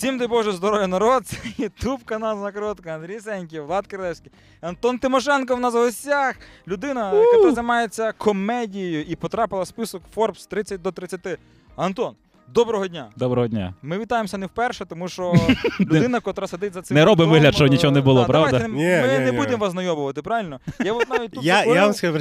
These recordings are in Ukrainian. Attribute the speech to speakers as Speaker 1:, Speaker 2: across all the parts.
Speaker 1: Всім дай Боже здоров'я, народ. Це Ютуб канал Знакоротка, Андрій Сеньків, Влад Кирилевський, Антон Тимошенко в нас в гостях. Людина, яка займається комедією і потрапила в список Forbes 30 до 30. Антон, доброго дня.
Speaker 2: Доброго дня.
Speaker 1: Ми вітаємося не вперше, тому що людина, котра сидить за цим.
Speaker 2: Не робимо вигляд, що
Speaker 1: е,
Speaker 2: нічого не було, правда?
Speaker 1: ми не будемо вас знайомувати, правильно? Я от навіть тут
Speaker 3: Я, я вам скажу,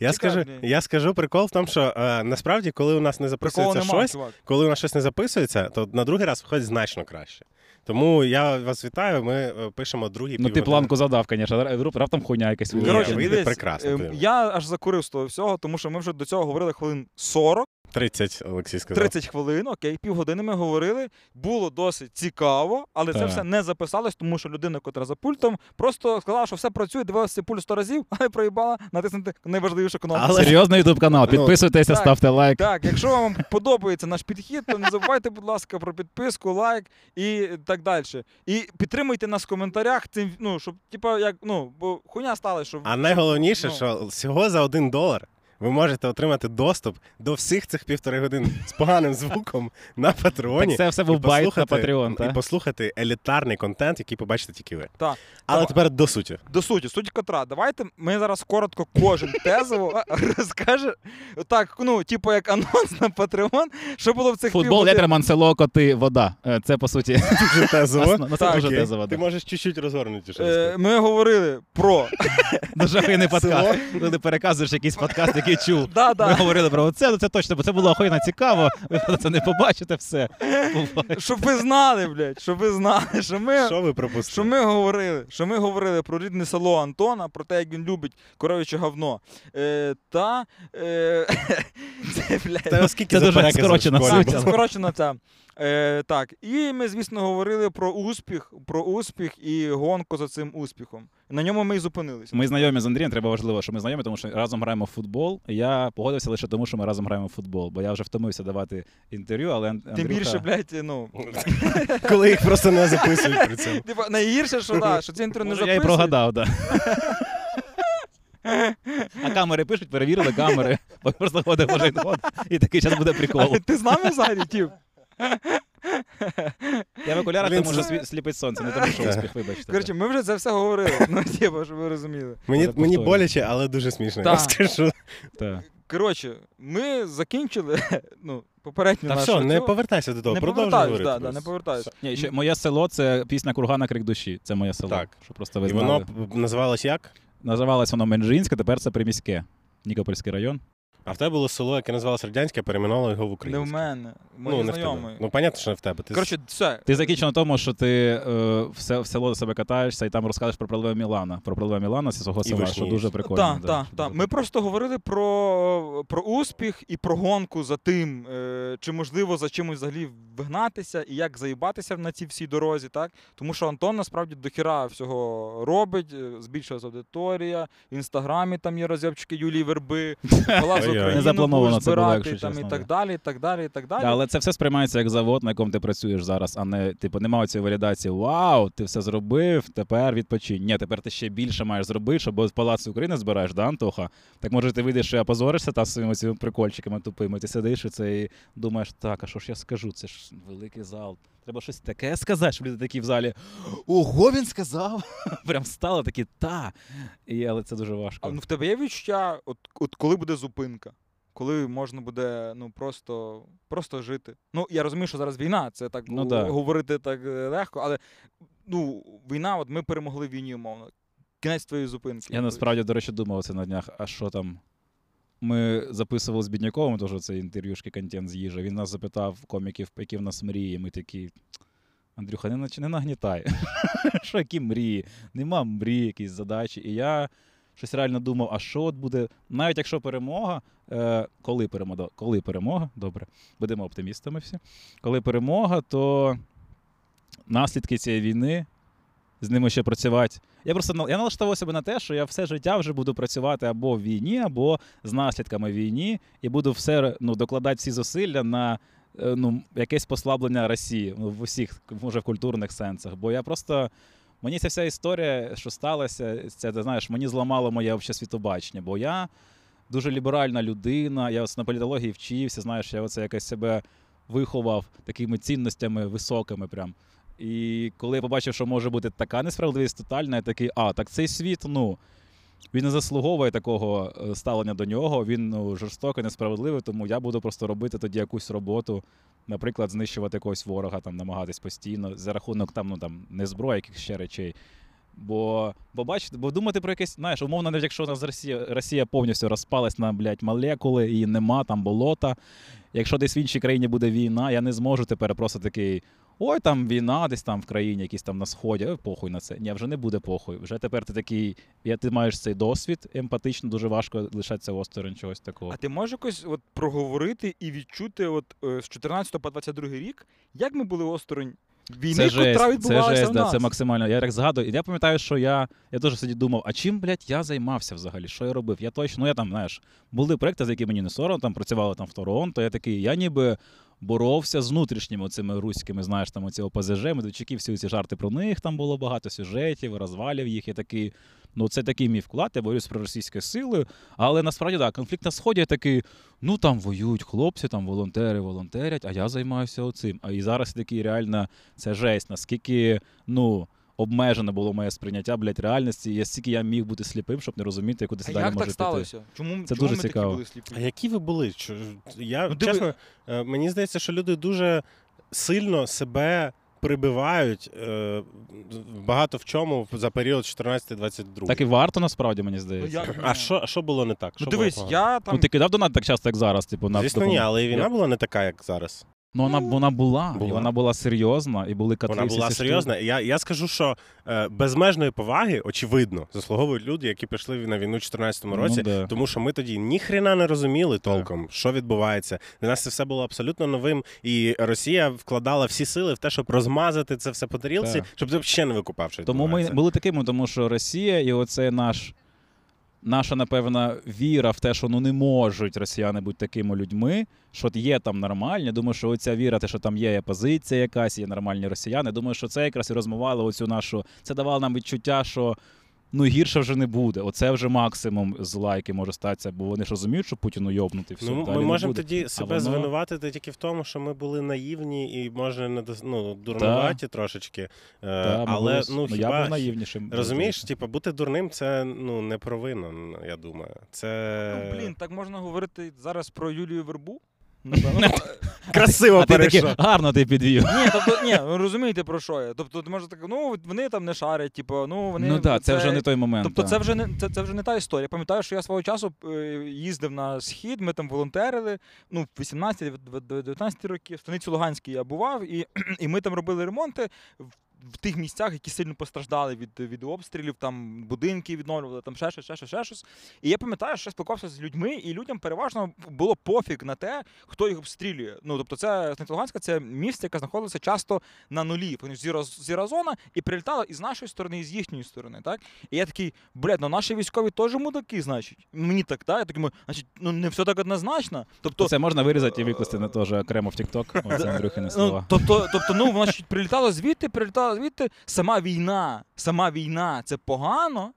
Speaker 3: я скажу, я скажу прикол в тому, що е, насправді, коли у нас не записується щось, коли у нас щось не записується, то на другий раз виходить значно краще. Тому я вас вітаю. Ми е, пишемо другий
Speaker 2: Ну ти планку задав, звісно. Раптом хуйня якась.
Speaker 1: Коротше,
Speaker 3: вийде прекрасно,
Speaker 1: ем. Я аж закурив з того всього, тому що ми вже до цього говорили хвилин 40,
Speaker 3: 30, Олексій сказав.
Speaker 1: 30 хвилин, окей, півгодини ми говорили. Було досить цікаво, але це все не записалось, тому що людина, котра за пультом, просто сказала, що все працює, дивилася цей пульт 100 разів, але проїбала натиснути найважливішу кнопку.
Speaker 3: Але-
Speaker 2: Серйозний ютуб канал.
Speaker 3: Ну,
Speaker 2: Підписуйтеся,
Speaker 1: так.
Speaker 2: ставте лайк.
Speaker 1: Так, якщо вам подобається наш підхід, то не забувайте, будь ласка, про підписку, лайк і так далі. І підтримуйте нас в коментарях, цим, ну, щоб, типа, як, ну, бо хуйня стала, що.
Speaker 3: А найголовніше,
Speaker 1: Ну.
Speaker 3: що всього за один долар ви можете отримати доступ до всіх цих півтори годин з поганим звуком на Патреоні.
Speaker 2: Це все був байт на Patreon,
Speaker 3: І послухати елітарний контент, який побачите тільки ви.
Speaker 1: Так.
Speaker 3: Але
Speaker 1: Давай.
Speaker 3: тепер до суті.
Speaker 1: До суті, суть котра. Давайте ми зараз коротко кожен тезово розкаже. Так, ну, типу, як анонс на Patreon, що було в цих
Speaker 2: Футбол. Летерман, село, коти, вода. Е, Це по суті.
Speaker 3: Дуже тезово.
Speaker 2: Ну, це дуже тезово.
Speaker 3: Ти можеш чуть-чуть розгорнути.
Speaker 1: Е, Ми говорили про.
Speaker 2: Дуже подкаст. Коли ти переказуєш якийсь подкаст, який чув.
Speaker 1: Да,
Speaker 2: Ми говорили про це, ну це точно, бо це було охуєнно цікаво. Ви це не побачите все. Буває.
Speaker 1: Щоб ви знали, блядь, щоб ви знали, що ми.
Speaker 3: Що ви пропустили?
Speaker 1: Що ми говорили? Що ми говорили про рідне село Антона, про те, як він любить коров'яче говно. Е, та е, це, блядь,
Speaker 3: Та оскільки
Speaker 2: Це дуже скорочена суть, але-
Speaker 1: скорочено це. Е, так. І ми, звісно, говорили про успіх, про успіх і гонку за цим успіхом. На ньому ми і зупинилися.
Speaker 2: Ми знайомі з Андрієм, треба важливо, що ми знайомі, тому що разом граємо в футбол. Я погодився лише тому, що ми разом граємо в футбол, бо я вже втомився давати інтерв'ю, але Ан-
Speaker 1: Тим більше, блядь, ну.
Speaker 3: Коли їх просто не записують при цьому.
Speaker 1: Типа, найгірше, що, да, що це інтерв'ю не
Speaker 2: Може, я і прогадав, так. А камери пишуть, перевірили камери. Бо просто ходить може і такий час буде прикол.
Speaker 1: Ти з нами взагалі, тіп?
Speaker 2: Я в окулярах,
Speaker 3: Блін,
Speaker 2: тому що
Speaker 3: це-
Speaker 2: сві- сліпить сонце, не тому що успіх, вибачте.
Speaker 1: Коротше, ми вже це все говорили. Ну, типа, щоб ви розуміли.
Speaker 3: Мені,
Speaker 2: Треба
Speaker 3: мені
Speaker 2: повторювати.
Speaker 3: боляче, але дуже смішно. Я
Speaker 1: Так.
Speaker 3: скажу.
Speaker 2: Так.
Speaker 1: Коротше, ми закінчили ну, попередню
Speaker 3: Та
Speaker 1: нашу
Speaker 3: все, не
Speaker 1: цю-
Speaker 3: повертайся до того.
Speaker 1: Не
Speaker 3: Продовжуй
Speaker 1: повертаюсь,
Speaker 3: говорити.
Speaker 1: да, да, не повертаюсь.
Speaker 2: Ні, ще моє село це пісня Кургана Крик душі. Це моє село.
Speaker 3: Так.
Speaker 2: Що просто ви
Speaker 3: І
Speaker 2: знали.
Speaker 3: воно б називалось як?
Speaker 2: Називалось воно Менжинське, тепер це приміське. Нікопольський район.
Speaker 3: А в тебе було село, яке називалось Радянське, а його в
Speaker 1: Не в мене,
Speaker 3: Ну,
Speaker 1: мої
Speaker 3: не в тебе.
Speaker 1: знайомі.
Speaker 3: Ну, понятно, що не в тебе. Ти...
Speaker 1: Коротше, все.
Speaker 2: Ти закінчив на тому, що ти е, все в село до себе катаєшся і там розкажеш про проблеми Мілана. Про проблеми Мілана зі свого
Speaker 3: І
Speaker 2: села, що
Speaker 3: вишні
Speaker 2: дуже
Speaker 3: є.
Speaker 2: прикольно.
Speaker 1: Так,
Speaker 2: да,
Speaker 1: так,
Speaker 2: що
Speaker 1: так.
Speaker 2: дуже
Speaker 1: Ми просто говорили про, про успіх і про гонку за тим, е, чи можливо за чимось взагалі вгнатися і як заїбатися на цій всій дорозі, так? Тому що Антон насправді дохіра всього робить, е, збільшилась аудиторія, в інстаграмі там є розйобчики Юлії Верби. Україну
Speaker 2: Не заплановано це було, якщо
Speaker 1: там, і так далі, і так далі, і так далі.
Speaker 2: Да, але це все сприймається як завод, на якому ти працюєш зараз, а не типу немає цієї валідації. Вау, ти все зробив, тепер відпочинь. Ні, тепер ти ще більше маєш зробити, щоб з Палацу України збираєш, да, Антоха? Так може ти вийдеш і опозоришся та своїми цими прикольчиками тупими. Ти сидиш і це і думаєш, так, а що ж я скажу? Це ж великий зал. Треба щось таке сказати, щоб люди такі в залі. Ого, він сказав. Прям стали такі, та. І, але це дуже важко.
Speaker 1: А ну, в тебе є відчуття, от, от коли буде зупинка? Коли можна буде ну просто, просто жити. Ну, я розумію, що зараз війна, це так
Speaker 2: Ну да.
Speaker 1: говорити так е, легко, але ну, війна, от ми перемогли війні, умовно. Кінець твоєї зупинки.
Speaker 2: Я насправді, до речі, думав це на днях, а що там? Ми записували з Бідняковим теж цей інтерв'юшки контент з їжа. Він нас запитав коміків, які в нас мрії. Ми такі. Андрюха, не, не нагнітай. що які мрії? Нема мрії, якісь задачі. І я щось реально думав, а що от буде, навіть якщо перемога, е, коли перемога, коли перемога, добре, будемо оптимістами всі. Коли перемога, то наслідки цієї війни, з ними ще працювати. Я просто я налаштовував себе на те, що я все життя вже буду працювати або в війні, або з наслідками війни, і буду все ну, докладати всі зусилля на е, ну, якесь послаблення Росії ну, в усіх, може, в культурних сенсах. Бо я просто. Мені ця вся історія, що сталося, це ти знаєш, мені зламало моє світобачення, бо я дуже ліберальна людина. Я ось на політології вчився, знаєш, я оце якось себе виховав такими цінностями високими. Прям. І коли я побачив, що може бути така несправедливість тотальна, я такий, а, так цей світ, ну. Він не заслуговує такого е, ставлення до нього, він ну, жорстокий, несправедливий, тому я буду просто робити тоді якусь роботу, наприклад, знищувати якогось ворога, там, намагатись постійно за рахунок там, ну, там, не зброї, яких ще речей. Бо, бо бачите, бо думати про якесь, знаєш, умовно, навіть якщо у нас Росія, Росія повністю розпалась на блядь, молекули, і нема там болота. Якщо десь в іншій країні буде війна, я не зможу тепер просто такий. Ой, там війна, десь там в країні, якісь там на сході, е, похуй на це. Ні, вже не буде похуй. Вже тепер ти такий, я, ти маєш цей досвід емпатично, дуже важко лишатися осторонь чогось такого.
Speaker 1: А ти можеш якось от проговорити і відчути, от е, з 14 по 22 рік, як ми були осторонь війни,
Speaker 2: Це жесть,
Speaker 1: котра
Speaker 2: це
Speaker 1: відбувалася
Speaker 2: жесть,
Speaker 1: в
Speaker 2: да,
Speaker 1: нас?
Speaker 2: це максимально. Я так згадую. Я пам'ятаю, що я, я теж тоді думав, а чим, блядь, я займався взагалі? Що я робив? Я точно, ну я там, знаєш, були проекти, за які мені не соромно, там працювали там в Торонто. Я такий, я ніби боровся з внутрішніми цими руськими, знаєш, там оці ОПЗЖ, медведчуки, всі ці жарти про них там було багато сюжетів, розвалів їх. Я такий, ну це такий мій вклад, я борюсь про російські сили. Але насправді так, конфлікт на сході я такий, ну там воюють хлопці, там волонтери волонтерять, а я займаюся оцим. А і зараз такий реально це жесть, наскільки ну. Обмежене було моє сприйняття, блядь, реальності. І стільки я міг бути сліпим, щоб не розуміти, куди це далі
Speaker 1: як
Speaker 2: може
Speaker 1: так
Speaker 2: піти.
Speaker 1: сталося? Чому,
Speaker 2: Це
Speaker 1: чому
Speaker 2: дуже
Speaker 1: ми
Speaker 2: цікаво.
Speaker 1: такі були сліпі?
Speaker 3: А які ви були? Я,
Speaker 1: Ну, диви-
Speaker 3: чесно, е, мені здається, що люди дуже сильно себе прибивають е, багато в чому за період 14-22.
Speaker 2: Так і варто насправді, мені
Speaker 1: Ну,
Speaker 2: здається.
Speaker 1: я-
Speaker 3: А що, що було не так?
Speaker 1: Ну
Speaker 3: Що
Speaker 1: дивись,
Speaker 3: було
Speaker 1: я там
Speaker 2: Ну ти кидав донат так часто, як зараз, типу, на
Speaker 3: Звісно, ні, але і війна
Speaker 2: Я-
Speaker 3: була не така, як зараз.
Speaker 2: Ну вона, вона була,
Speaker 3: Була.
Speaker 2: і вона була серйозна, і були катри.
Speaker 3: Вона була серйозна. Я, я скажу, що е, безмежної поваги, очевидно, заслуговують люди, які пішли на війну в 2014
Speaker 2: Ну,
Speaker 3: році.
Speaker 2: да.
Speaker 3: Тому що ми тоді ніхрена не розуміли толком, що відбувається. Для нас це все було абсолютно новим. І Росія вкладала всі сили в те, щоб розмазати це все по тарілці,
Speaker 2: Так.
Speaker 3: щоб ти ще не викупав, що
Speaker 2: Тому ми були такими, тому що Росія і оце наш. Наша, напевно, віра в те, що ну не можуть росіяни бути такими людьми, що є там нормальні. Думаю, що оця віра, те, що там є позиція якась, є нормальні росіяни. Думаю, що це якраз і розмивало оцю нашу. Це давало нам відчуття, що ну гірше вже не буде. Оце вже максимум зла, який може статися, бо вони ж розуміють, що Путіну йобнути все.
Speaker 3: Ну,
Speaker 2: далі
Speaker 3: ми можемо
Speaker 2: буде.
Speaker 3: тоді себе
Speaker 2: воно-
Speaker 3: звинуватити тільки в тому, що ми були наївні і може не ну, дурнуваті трошечки. Е,
Speaker 2: Та,
Speaker 3: але
Speaker 2: могли-
Speaker 3: ну,
Speaker 2: я
Speaker 3: хіба
Speaker 2: був наївнішим.
Speaker 3: розумієш, типу, бути дурним це ну не провина, я думаю. Це
Speaker 1: Ну, блін, так можна говорити зараз про Юлію Вербу? Напевно.
Speaker 3: красиво
Speaker 2: а ти таки гарно ти підвів.
Speaker 1: Ні, тобто, ні, ви розумієте про що я. Тобто, ти можеш так, ну вони там не шарять, типу, ну вони.
Speaker 2: ну так, це вже не той момент.
Speaker 1: Тобто,
Speaker 2: та.
Speaker 1: це вже не це, це вже не та історія. Я пам'ятаю, що я свого часу е, їздив на схід, ми там волонтерили. Ну, в 18-19 роки, в станиці Луганській я бував, і, і ми там робили ремонти. В- тих місцях, які сильно постраждали від, від обстрілів, там будинки відновлювали, там ще щось, ще щось, ще щось. І я пам'ятаю, що я спілкувався з людьми, і людям переважно було пофіг на те, хто їх обстрілює. Ну тобто, це Луганська це місце, яке знаходилося часто на нулі. Зіра, зіра зона і прилітало і з нашої сторони, і з їхньої сторони. Так? І я такий, блядь, ну наші військові теж мудаки, значить. Мені так, так? Я такий, «Ми- значить, ну не все так однозначно. Тобто,
Speaker 2: Це можна вирізати і викласти на теж окремо в TikTok. Оце Андрюхини
Speaker 1: Ну,
Speaker 2: слова.
Speaker 1: тобто, тобто, ну ж прилітало звідти, прилітало звідти. Сама війна, сама війна це погано.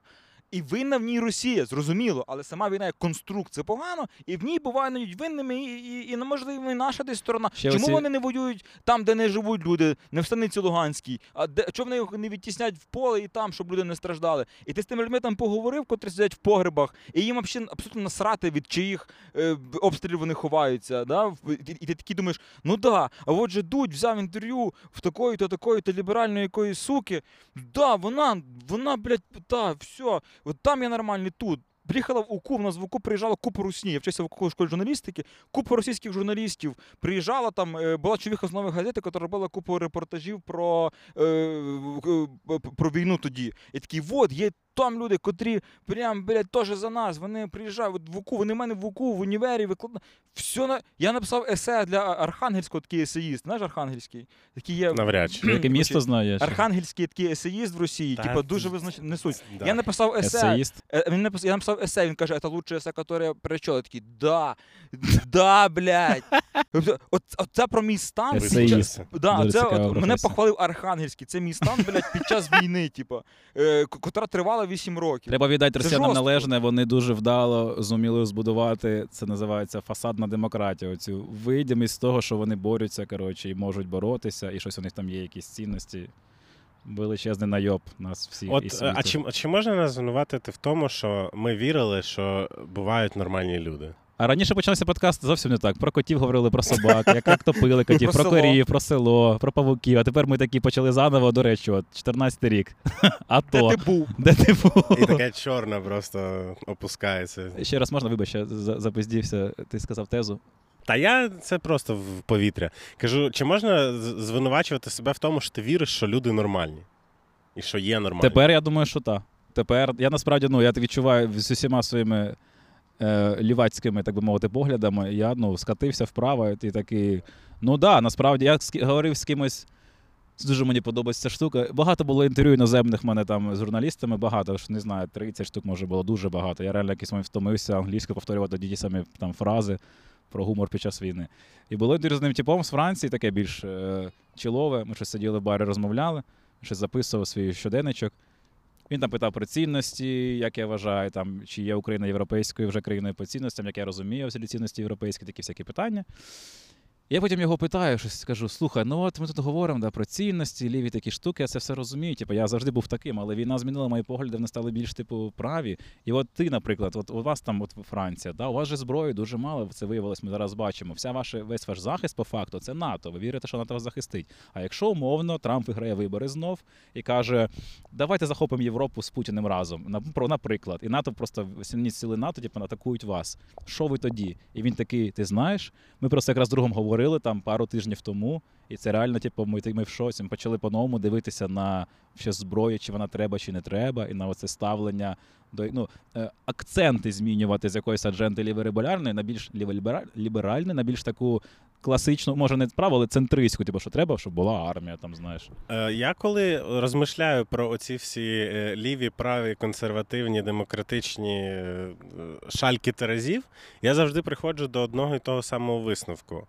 Speaker 1: І винна в ній Росія, зрозуміло, але сама війна як конструкт це погано, і в ній бувають навіть винними, і, і, і неможливо, і наша десь сторона.
Speaker 2: Ще
Speaker 1: Чому
Speaker 2: оці-
Speaker 1: вони не воюють там, де не живуть люди, не в станиці Луганській, а де чому вони їх не відтіснять в поле і там, щоб люди не страждали? І ти з тими людьми там поговорив, котрі сидять в погребах, і їм взагалі абсолютно насрати, від чиїх е, обстрілів вони ховаються. Да? І, і ти такий думаєш, ну да, а от же Дудь взяв інтерв'ю в такої-то, такої-то ліберальної якоїсь суки. Да, вона, вона, блядь, та, все, от там я нормальний, тут. Приїхала в УКУ, в нас в УКУ приїжджала купа русні. Я вчився в УКУ школі журналістики. Купа російських журналістів приїжджала там. е, Була човіха з нової газети, яка робила купу репортажів про, е, е, про війну тоді. І такі, от, є там люди, котрі прям, блядь, теж за нас. Вони приїжджають в УКУ, вони в мене в УКУ, в універі викладають. Все на... Я написав есе для Архангельського, такий есеїст. Знаєш Архангельський? Такий є.
Speaker 3: Навряд чи.
Speaker 2: Яке місто знаєш?
Speaker 1: Архангельський такий есеїст в Росії,
Speaker 3: Та,
Speaker 1: типу, дуже визнач... не суть.
Speaker 3: Да.
Speaker 1: Я написав есе.
Speaker 2: Есеїст.
Speaker 1: Він написав, я написав написав есе, він каже, це лучше есе, яке. Я такий, да, да, блядь. От, от це про мій стан. Під час- Да, це от, мене похвалив Архангельський. Це мій стан, блядь, під час війни, типу, е, котра тривала 8 років.
Speaker 2: Треба віддати росіянам належне, вони дуже вдало зуміли збудувати, це називається фасадна демократія. Оцю видимість того, що вони борються, коротше, і можуть боротися, і щось у них там є якісь цінності. Величезний найоб нас всіх.
Speaker 3: От, е,
Speaker 2: світу.
Speaker 3: а чи, а чи можна нас звинуватити в тому, що ми вірили, що бувають нормальні люди?
Speaker 2: А раніше почався подкаст зовсім не так. Про котів говорили, про собак, як, як топили котів,
Speaker 1: Про
Speaker 2: про, корів, про село, про павуків. А тепер ми такі почали заново, до речі, от 14 рік. А
Speaker 1: Де
Speaker 2: то,
Speaker 1: ти був?
Speaker 2: де ти був?
Speaker 3: І таке чорне просто опускається.
Speaker 2: Ще раз можна, вибач, я запиздівся, ти сказав тезу.
Speaker 3: Та я це просто в повітря. Кажу, чи можна звинувачувати себе в тому, що ти віриш, що люди нормальні? І що є нормальні?
Speaker 2: Тепер я думаю, що так. Тепер я насправді ну, я відчуваю з усіма своїми е, лівацькими, так би мовити, поглядами. Я ну, скатився вправо, і такий. Ну да, насправді я говорив з кимось. це Дуже мені подобається ця штука. Багато було інтерв'ю іноземних мене там з журналістами, багато ж не знаю, 30 штук може було дуже багато. Я реально якийсь момент втомився англійською повторювати ті самі там фрази про гумор під час війни. І було інтерв'ю з ним типом з Франції, таке більш е, чолове. Ми щось сиділи в барі, розмовляли, щось записував свій щоденничок. Він там питав про цінності, як я вважаю, там, чи є Україна європейською вже країною по цінностям, як я розумію всі цінності європейські, такі всякі питання. Я потім його питаю, щось скажу: слухай, ну от ми тут говоримо да, про цінності, ліві такі штуки, я це все розумію. Типу, я завжди був таким, але війна змінила мої погляди, вони стали більш типу праві. І от ти, наприклад, от у вас там, от Франція, да, у вас же зброї дуже мало, це виявилось, ми зараз бачимо. Вся ваша, весь ваш захист по факту це НАТО. Ви вірите, що НАТО вас захистить. А якщо умовно Трамп виграє вибори знов і каже, давайте захопимо Європу з Путіним разом. Наприклад, і НАТО просто сильні сили НАТО, типу, атакують вас. Що ви тоді? І він такий: ти знаєш? Ми просто якраз другом говорили там пару тижнів тому, і це реально, типу, ми, ми в шоці. Ми почали по-новому дивитися на ще зброю, чи вона треба, чи не треба, і на оце ставлення до ну, е, акценти змінювати з якоїсь адженти лівериберальної на більш ліволібера- ліберальну, на більш таку класичну, може не право, але центристську, типу, що треба, щоб була армія, там знаєш.
Speaker 3: Е, Я коли розмишляю про оці всі е, ліві, праві, консервативні, демократичні е, шальки терезів, я завжди приходжу до одного і того самого висновку.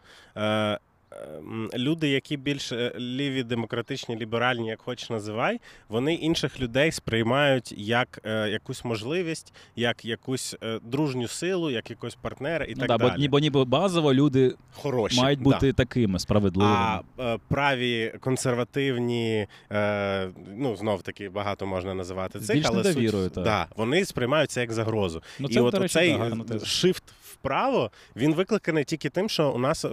Speaker 3: Е, м, Люди, які більш е, ліві, демократичні, ліберальні, як хоч називай, вони інших людей сприймають як е, якусь можливість, як якусь е, дружню силу, як якогось партнера і
Speaker 2: ну,
Speaker 3: так
Speaker 2: да,
Speaker 3: далі.
Speaker 2: бо ніби базово люди
Speaker 3: Хороші,
Speaker 2: мають
Speaker 3: да.
Speaker 2: бути такими справедливими.
Speaker 3: А е, праві консервативні, е, ну знов таки багато можна називати цих,
Speaker 2: більш
Speaker 3: але суть, да, вони сприймаються як загрозу.
Speaker 2: ну,
Speaker 3: І от
Speaker 2: да,
Speaker 3: шифт вправо він викликаний тільки тим, що у нас е,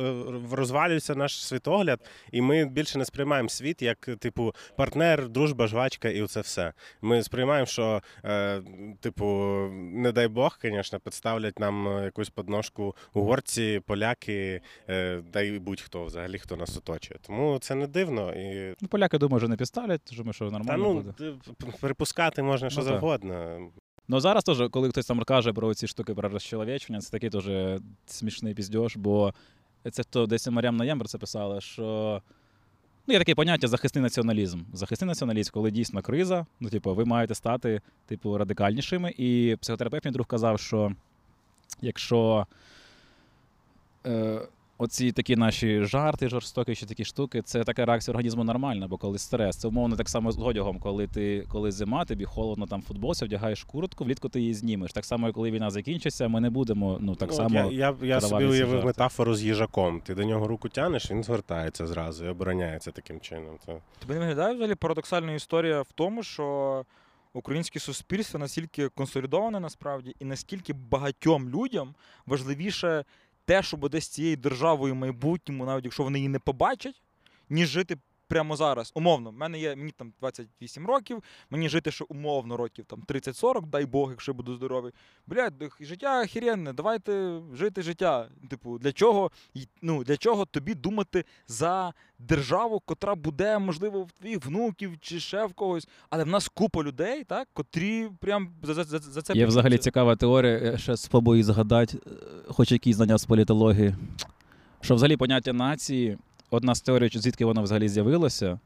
Speaker 3: розвалюється наш світогляд, і ми більше не сприймаємо світ як типу партнер, дружба, жвачка, і оце все. Ми сприймаємо, що е, типу, не дай Бог, звісно, підставлять нам е, якусь подножку угорці, поляки, е, да й будь-хто взагалі, хто нас оточує. Тому це не дивно. І
Speaker 2: Ну, поляки, думаю, вже не підставлять, тому що нормально.
Speaker 3: та ну
Speaker 2: буде.
Speaker 3: припускати можна що
Speaker 2: Ну,
Speaker 3: завгодно.
Speaker 2: Ну зараз теж, коли хтось там каже про ці штуки про розчоловічення, це такий теж смішний піздьош, бо це хто десь Мар'ям Наєм про це писала, що. Ну, є таке поняття захисний націоналізм. Захисний націоналізм, коли дійсно криза, ну, типу, ви маєте стати, типу, радикальнішими. І психотерапевт мій друг казав, що якщо е, оці такі наші жарти, жорстокі, чи такі штуки, це така реакція організму нормальна, бо коли стрес, це умовно так само з одягом, коли ти коли зима, тобі холодно там в футболці, вдягаєш куртку, влітку ти її знімеш. Так само, коли війна закінчиться, ми не будемо, ну так
Speaker 3: Ну,
Speaker 2: само.
Speaker 3: Я, я, я собі уявив метафору з їжаком. Ти до нього руку тянеш, він звертається зразу і обороняється таким чином. То...
Speaker 1: Тобі не виглядає взагалі парадоксальна історія в тому, що українське суспільство настільки консолідоване насправді, і наскільки багатьом людям важливіше те, що буде з цією державою в майбутньому, навіть якщо вони її не побачать, ніж жити. Прямо зараз, умовно, в мене є мені там 28 років, мені жити ще умовно років там 30-40, дай Бог, якщо я буду здоровий. Блядь, життя охеренне, давайте жити життя. Типу, для чого, ну, для чого тобі думати за державу, котра буде, можливо, в твоїх внуків чи ще в когось. Але в нас купа людей, так, котрі прям за, за, за, це
Speaker 2: Є взагалі цікава теорія, я ще спробую згадати, е, хоч якісь знання з політології, що взагалі поняття нації, одна з теорій, звідки воно взагалі з'явилося,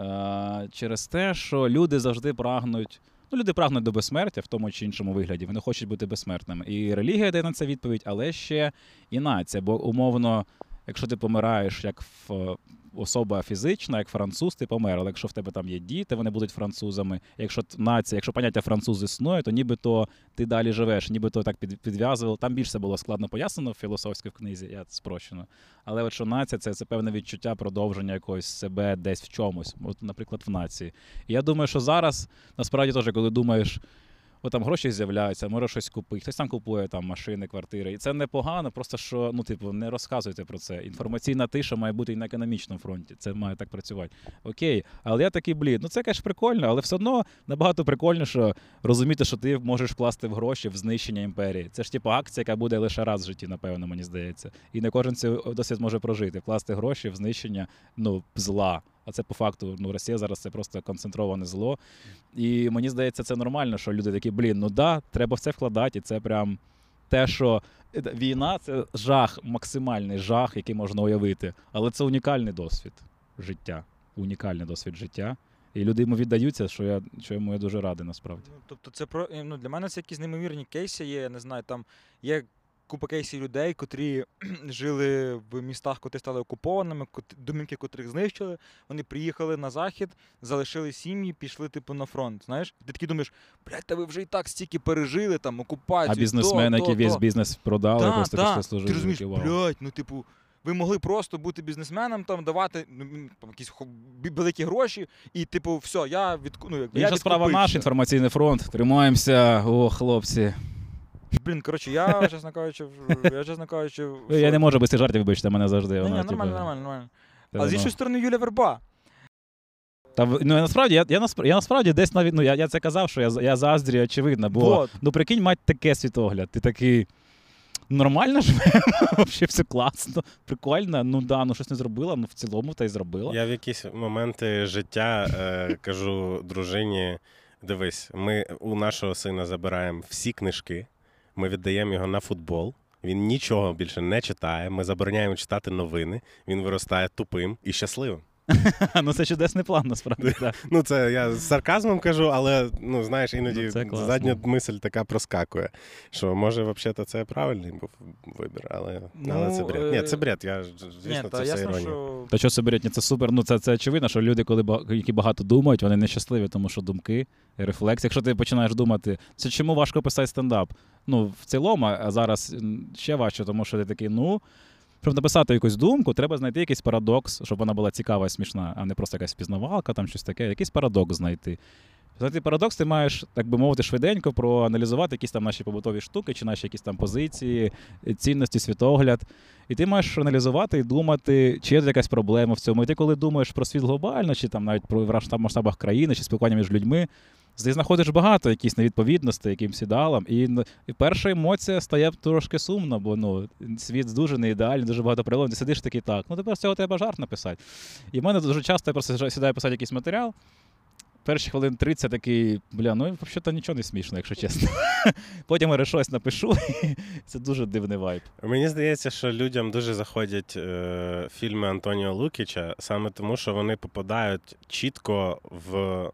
Speaker 2: е, через те, що люди завжди прагнуть. Ну, люди прагнуть до безсмертя в тому чи іншому вигляді. Вони хочуть бути безсмертними. І релігія дає на це відповідь, але ще і нація. Бо умовно, якщо ти помираєш як в особа фізична, як француз, ти помер. Але якщо в тебе там є діти, вони будуть французами. Якщо нація, якщо поняття француз існує, то нібито ти далі живеш, нібито так під, підв'язувало. Там більше було складно пояснено в філософській книзі, я спрощено. Але от що нація це, це певне відчуття продовження якогось себе десь в чомусь, от, наприклад, в нації. І я думаю, що зараз насправді теж, коли думаєш. От там гроші з'являються, може щось купити. Хтось там купує там машини, квартири. І це непогано, просто що ну, типу, не розказуйте про це. Інформаційна тиша має бути і на економічному фронті. Це має так працювати. Окей, але я такий, блін, ну це конечно прикольно, але все одно набагато прикольніше розуміти, що ти можеш вкласти в гроші в знищення імперії. Це ж типу акція, яка буде лише раз в житті, напевно, мені здається. І не кожен цей досвід може прожити. Вкласти гроші в знищення ну, зла. А це по факту, ну, Росія зараз це просто концентроване зло. І мені здається, це нормально, що люди такі, блін, ну да, треба в це вкладати, і це прям те, що е, війна це жах, максимальний жах, який можна уявити. Але це унікальний досвід життя. Унікальний досвід життя. І люди йому віддаються, що я, що йому я дуже радий насправді.
Speaker 1: Ну, тобто, це про ну, для мене це якісь неймовірні кейси є. Я не знаю, там є купа кейсів людей, котрі жили в містах, котрі стали окупованими, домівки котрих знищили. Вони приїхали на захід, залишили сім'ї, пішли типу на фронт. Знаєш, ти такий думаєш, блядь, та ви вже і так стільки пережили, там окупацію.
Speaker 2: А бізнесмени, які весь бізнес продали,
Speaker 1: Та,
Speaker 2: просто
Speaker 1: та.
Speaker 2: пішли служити.
Speaker 1: Ти розумієш, блядь, ну типу. Ви могли просто бути бізнесменом, там давати ну, там, якісь великі гроші, і типу, все, я від ну, якби, я
Speaker 2: Інша справа наш інформаційний фронт. Тримаємося, о, хлопці.
Speaker 1: Блін, коротше, я, чесно кажучи, я, чесно кажучи, в
Speaker 2: Я не можу без цих жартів, вибачте, мене завжди.
Speaker 1: Ні,
Speaker 2: Воно,
Speaker 1: ні,
Speaker 2: типу,
Speaker 1: нормально, нормально, нормально.
Speaker 2: та,
Speaker 1: А з
Speaker 2: ну.
Speaker 1: іншої сторони, Юля Верба.
Speaker 2: Та ну я насправді я, я, насправді, я насправді десь навіть ну я, я це казав, що я, я заздрю, очевидно, бо
Speaker 1: Вот.
Speaker 2: ну прикинь, мать таке світогляд. Ти такий. Нормально живемо, взагалі все класно, прикольно. Ну да, ну щось не зробила, ну в цілому та й зробила.
Speaker 3: Я в якісь моменти життя е, кажу дружині: дивись, ми у нашого сина забираємо всі книжки, ми віддаємо його на футбол. Він нічого більше не читає. Ми забороняємо читати новини. Він виростає тупим і щасливим.
Speaker 2: ну це чудесний план, насправді. так.
Speaker 3: Ну, це я з сарказмом кажу, але ну знаєш, іноді
Speaker 2: Ну,
Speaker 3: задня мисль така проскакує. Що може, взагалі, це правильний був вибір, але, але це
Speaker 1: Ну,
Speaker 3: бред. Ні,
Speaker 1: е,
Speaker 3: це бред. Я ж-
Speaker 1: Ні,
Speaker 3: звісно,
Speaker 1: та
Speaker 3: це все
Speaker 1: ясно,
Speaker 3: іронія.
Speaker 1: що
Speaker 2: Та що це береть? Ні, це супер. Ну це, це очевидно, що люди, коли які багато думають, вони нещасливі, тому що думки, рефлекс. Якщо ти починаєш думати, це чому важко писати стендап? Ну, в цілому, а зараз ще важче, тому що ти такий, ну. Щоб написати якусь думку, треба знайти якийсь парадокс, щоб вона була цікава і смішна, а не просто якась пізнавалка, там щось таке, якийсь парадокс знайти. Знайти парадокс, ти маєш, так би мовити, швиденько проаналізувати якісь там наші побутові штуки, чи наші якісь там позиції, цінності, світогляд. І ти маєш аналізувати і думати, чи є тут якась проблема в цьому. І ти, коли думаєш про світ глобально, чи там навіть про масштабах країни, чи спілкування між людьми, ти знаходиш багато якісь невідповідностей якимсь ідеалам. І, і перша емоція стає трошки сумно, бо ну, світ дуже не ідеальний, дуже багато проблем. Ти сидиш такий так. Ну тепер з цього треба жарт написати. І в мене дуже часто я просто сідаю писати якийсь матеріал. Перші хвилин 30 такий, бля, ну взагалі-то нічого не смішно, якщо чесно. Потім я щось напишу, і це дуже дивний вайб.
Speaker 3: Мені здається, що людям дуже заходять е, фільми Антоніо Лукіча саме тому, що вони попадають чітко в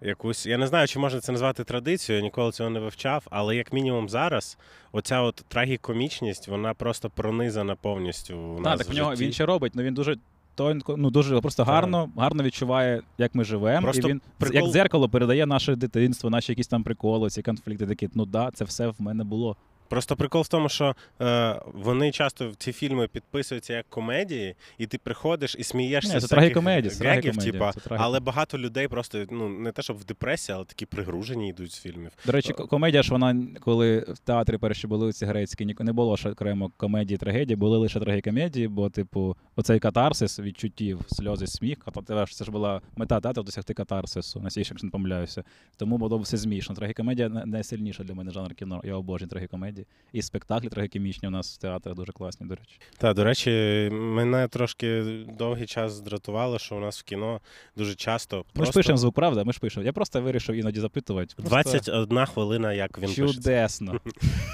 Speaker 3: якусь. Я не знаю, чи можна це назвати традицією, я ніколи цього не вивчав, але як мінімум зараз, оця от трагікомічність, вона просто пронизана повністю. У
Speaker 2: Так,
Speaker 3: нас
Speaker 2: так
Speaker 3: в
Speaker 2: в нього він ще робить, ну він дуже тонко, ну дуже просто гарно, гарно відчуває, як ми живемо.
Speaker 3: Просто
Speaker 2: і він
Speaker 3: прикол-
Speaker 2: як дзеркало передає наше дитинство, наші якісь там приколи, ці конфлікти. Такі, ну да, це все в мене було.
Speaker 3: Просто прикол в тому, що е, вони часто в ці фільми підписуються як комедії, і ти приходиш і смієшся з
Speaker 2: це трагікомедія, це трагікомедія,
Speaker 3: типа,
Speaker 2: це трагікомедія.
Speaker 3: але багато людей просто ну не те, щоб в депресії, але такі пригружені йдуть з фільмів.
Speaker 2: До речі, комедія ж вона, коли в театрі перші були ці грецькі, не було ще окремо комедії, трагедії, були лише трагікомедії, бо, типу, оцей катарсис відчуттів, сльози, сміх. А це ж- це ж була мета театру досягти катарсису, найсвіше, якщо не помиляюся. Тому було все змішано. Трагікомедія най- найсильніша для мене жанр кіно. Я обожнюю трагікомедії. Насправді. І спектаклі трагікомічні у нас в театрах дуже класні, до речі.
Speaker 3: Та, до речі, мене трошки довгий час здратувало, що у нас в кіно дуже часто
Speaker 2: Ми ж пишемо звук, правда? Ми ж пишемо. Я просто вирішив іноді запитувати. Просто
Speaker 3: 21 хвилина, як він пишеться.
Speaker 2: Чудесно.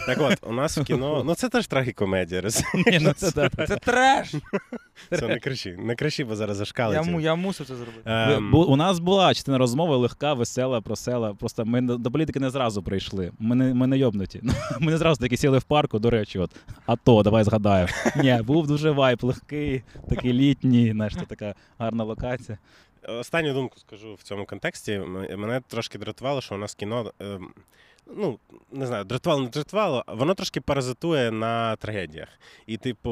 Speaker 3: Так от, у нас в кіно, ну це теж трагікомедія. розумієш?
Speaker 2: Ні, ну це так.
Speaker 1: Це треш!
Speaker 3: Все, не кричи, не кричи, бо зараз
Speaker 1: Я,
Speaker 3: зашкалить.
Speaker 1: му- я мусив це зробити.
Speaker 3: Ем,
Speaker 2: Бу- У нас була частина розмови легка, весела, просела. Просто ми до до політики не зразу прийшли. Ми не, ми не йобнуті. Ми не зразу таки сіли в парку, до речі, от. А то, давай згадаю. Ні, був дуже вайп легкий, такий літній, знаєш, така гарна локація.
Speaker 3: Останню думку скажу в цьому контексті. Мене трошки дратувало, що у нас кіно. Ну, не знаю, дратувало, не дратувало, воно трошки паразитує на трагедіях. І, типу,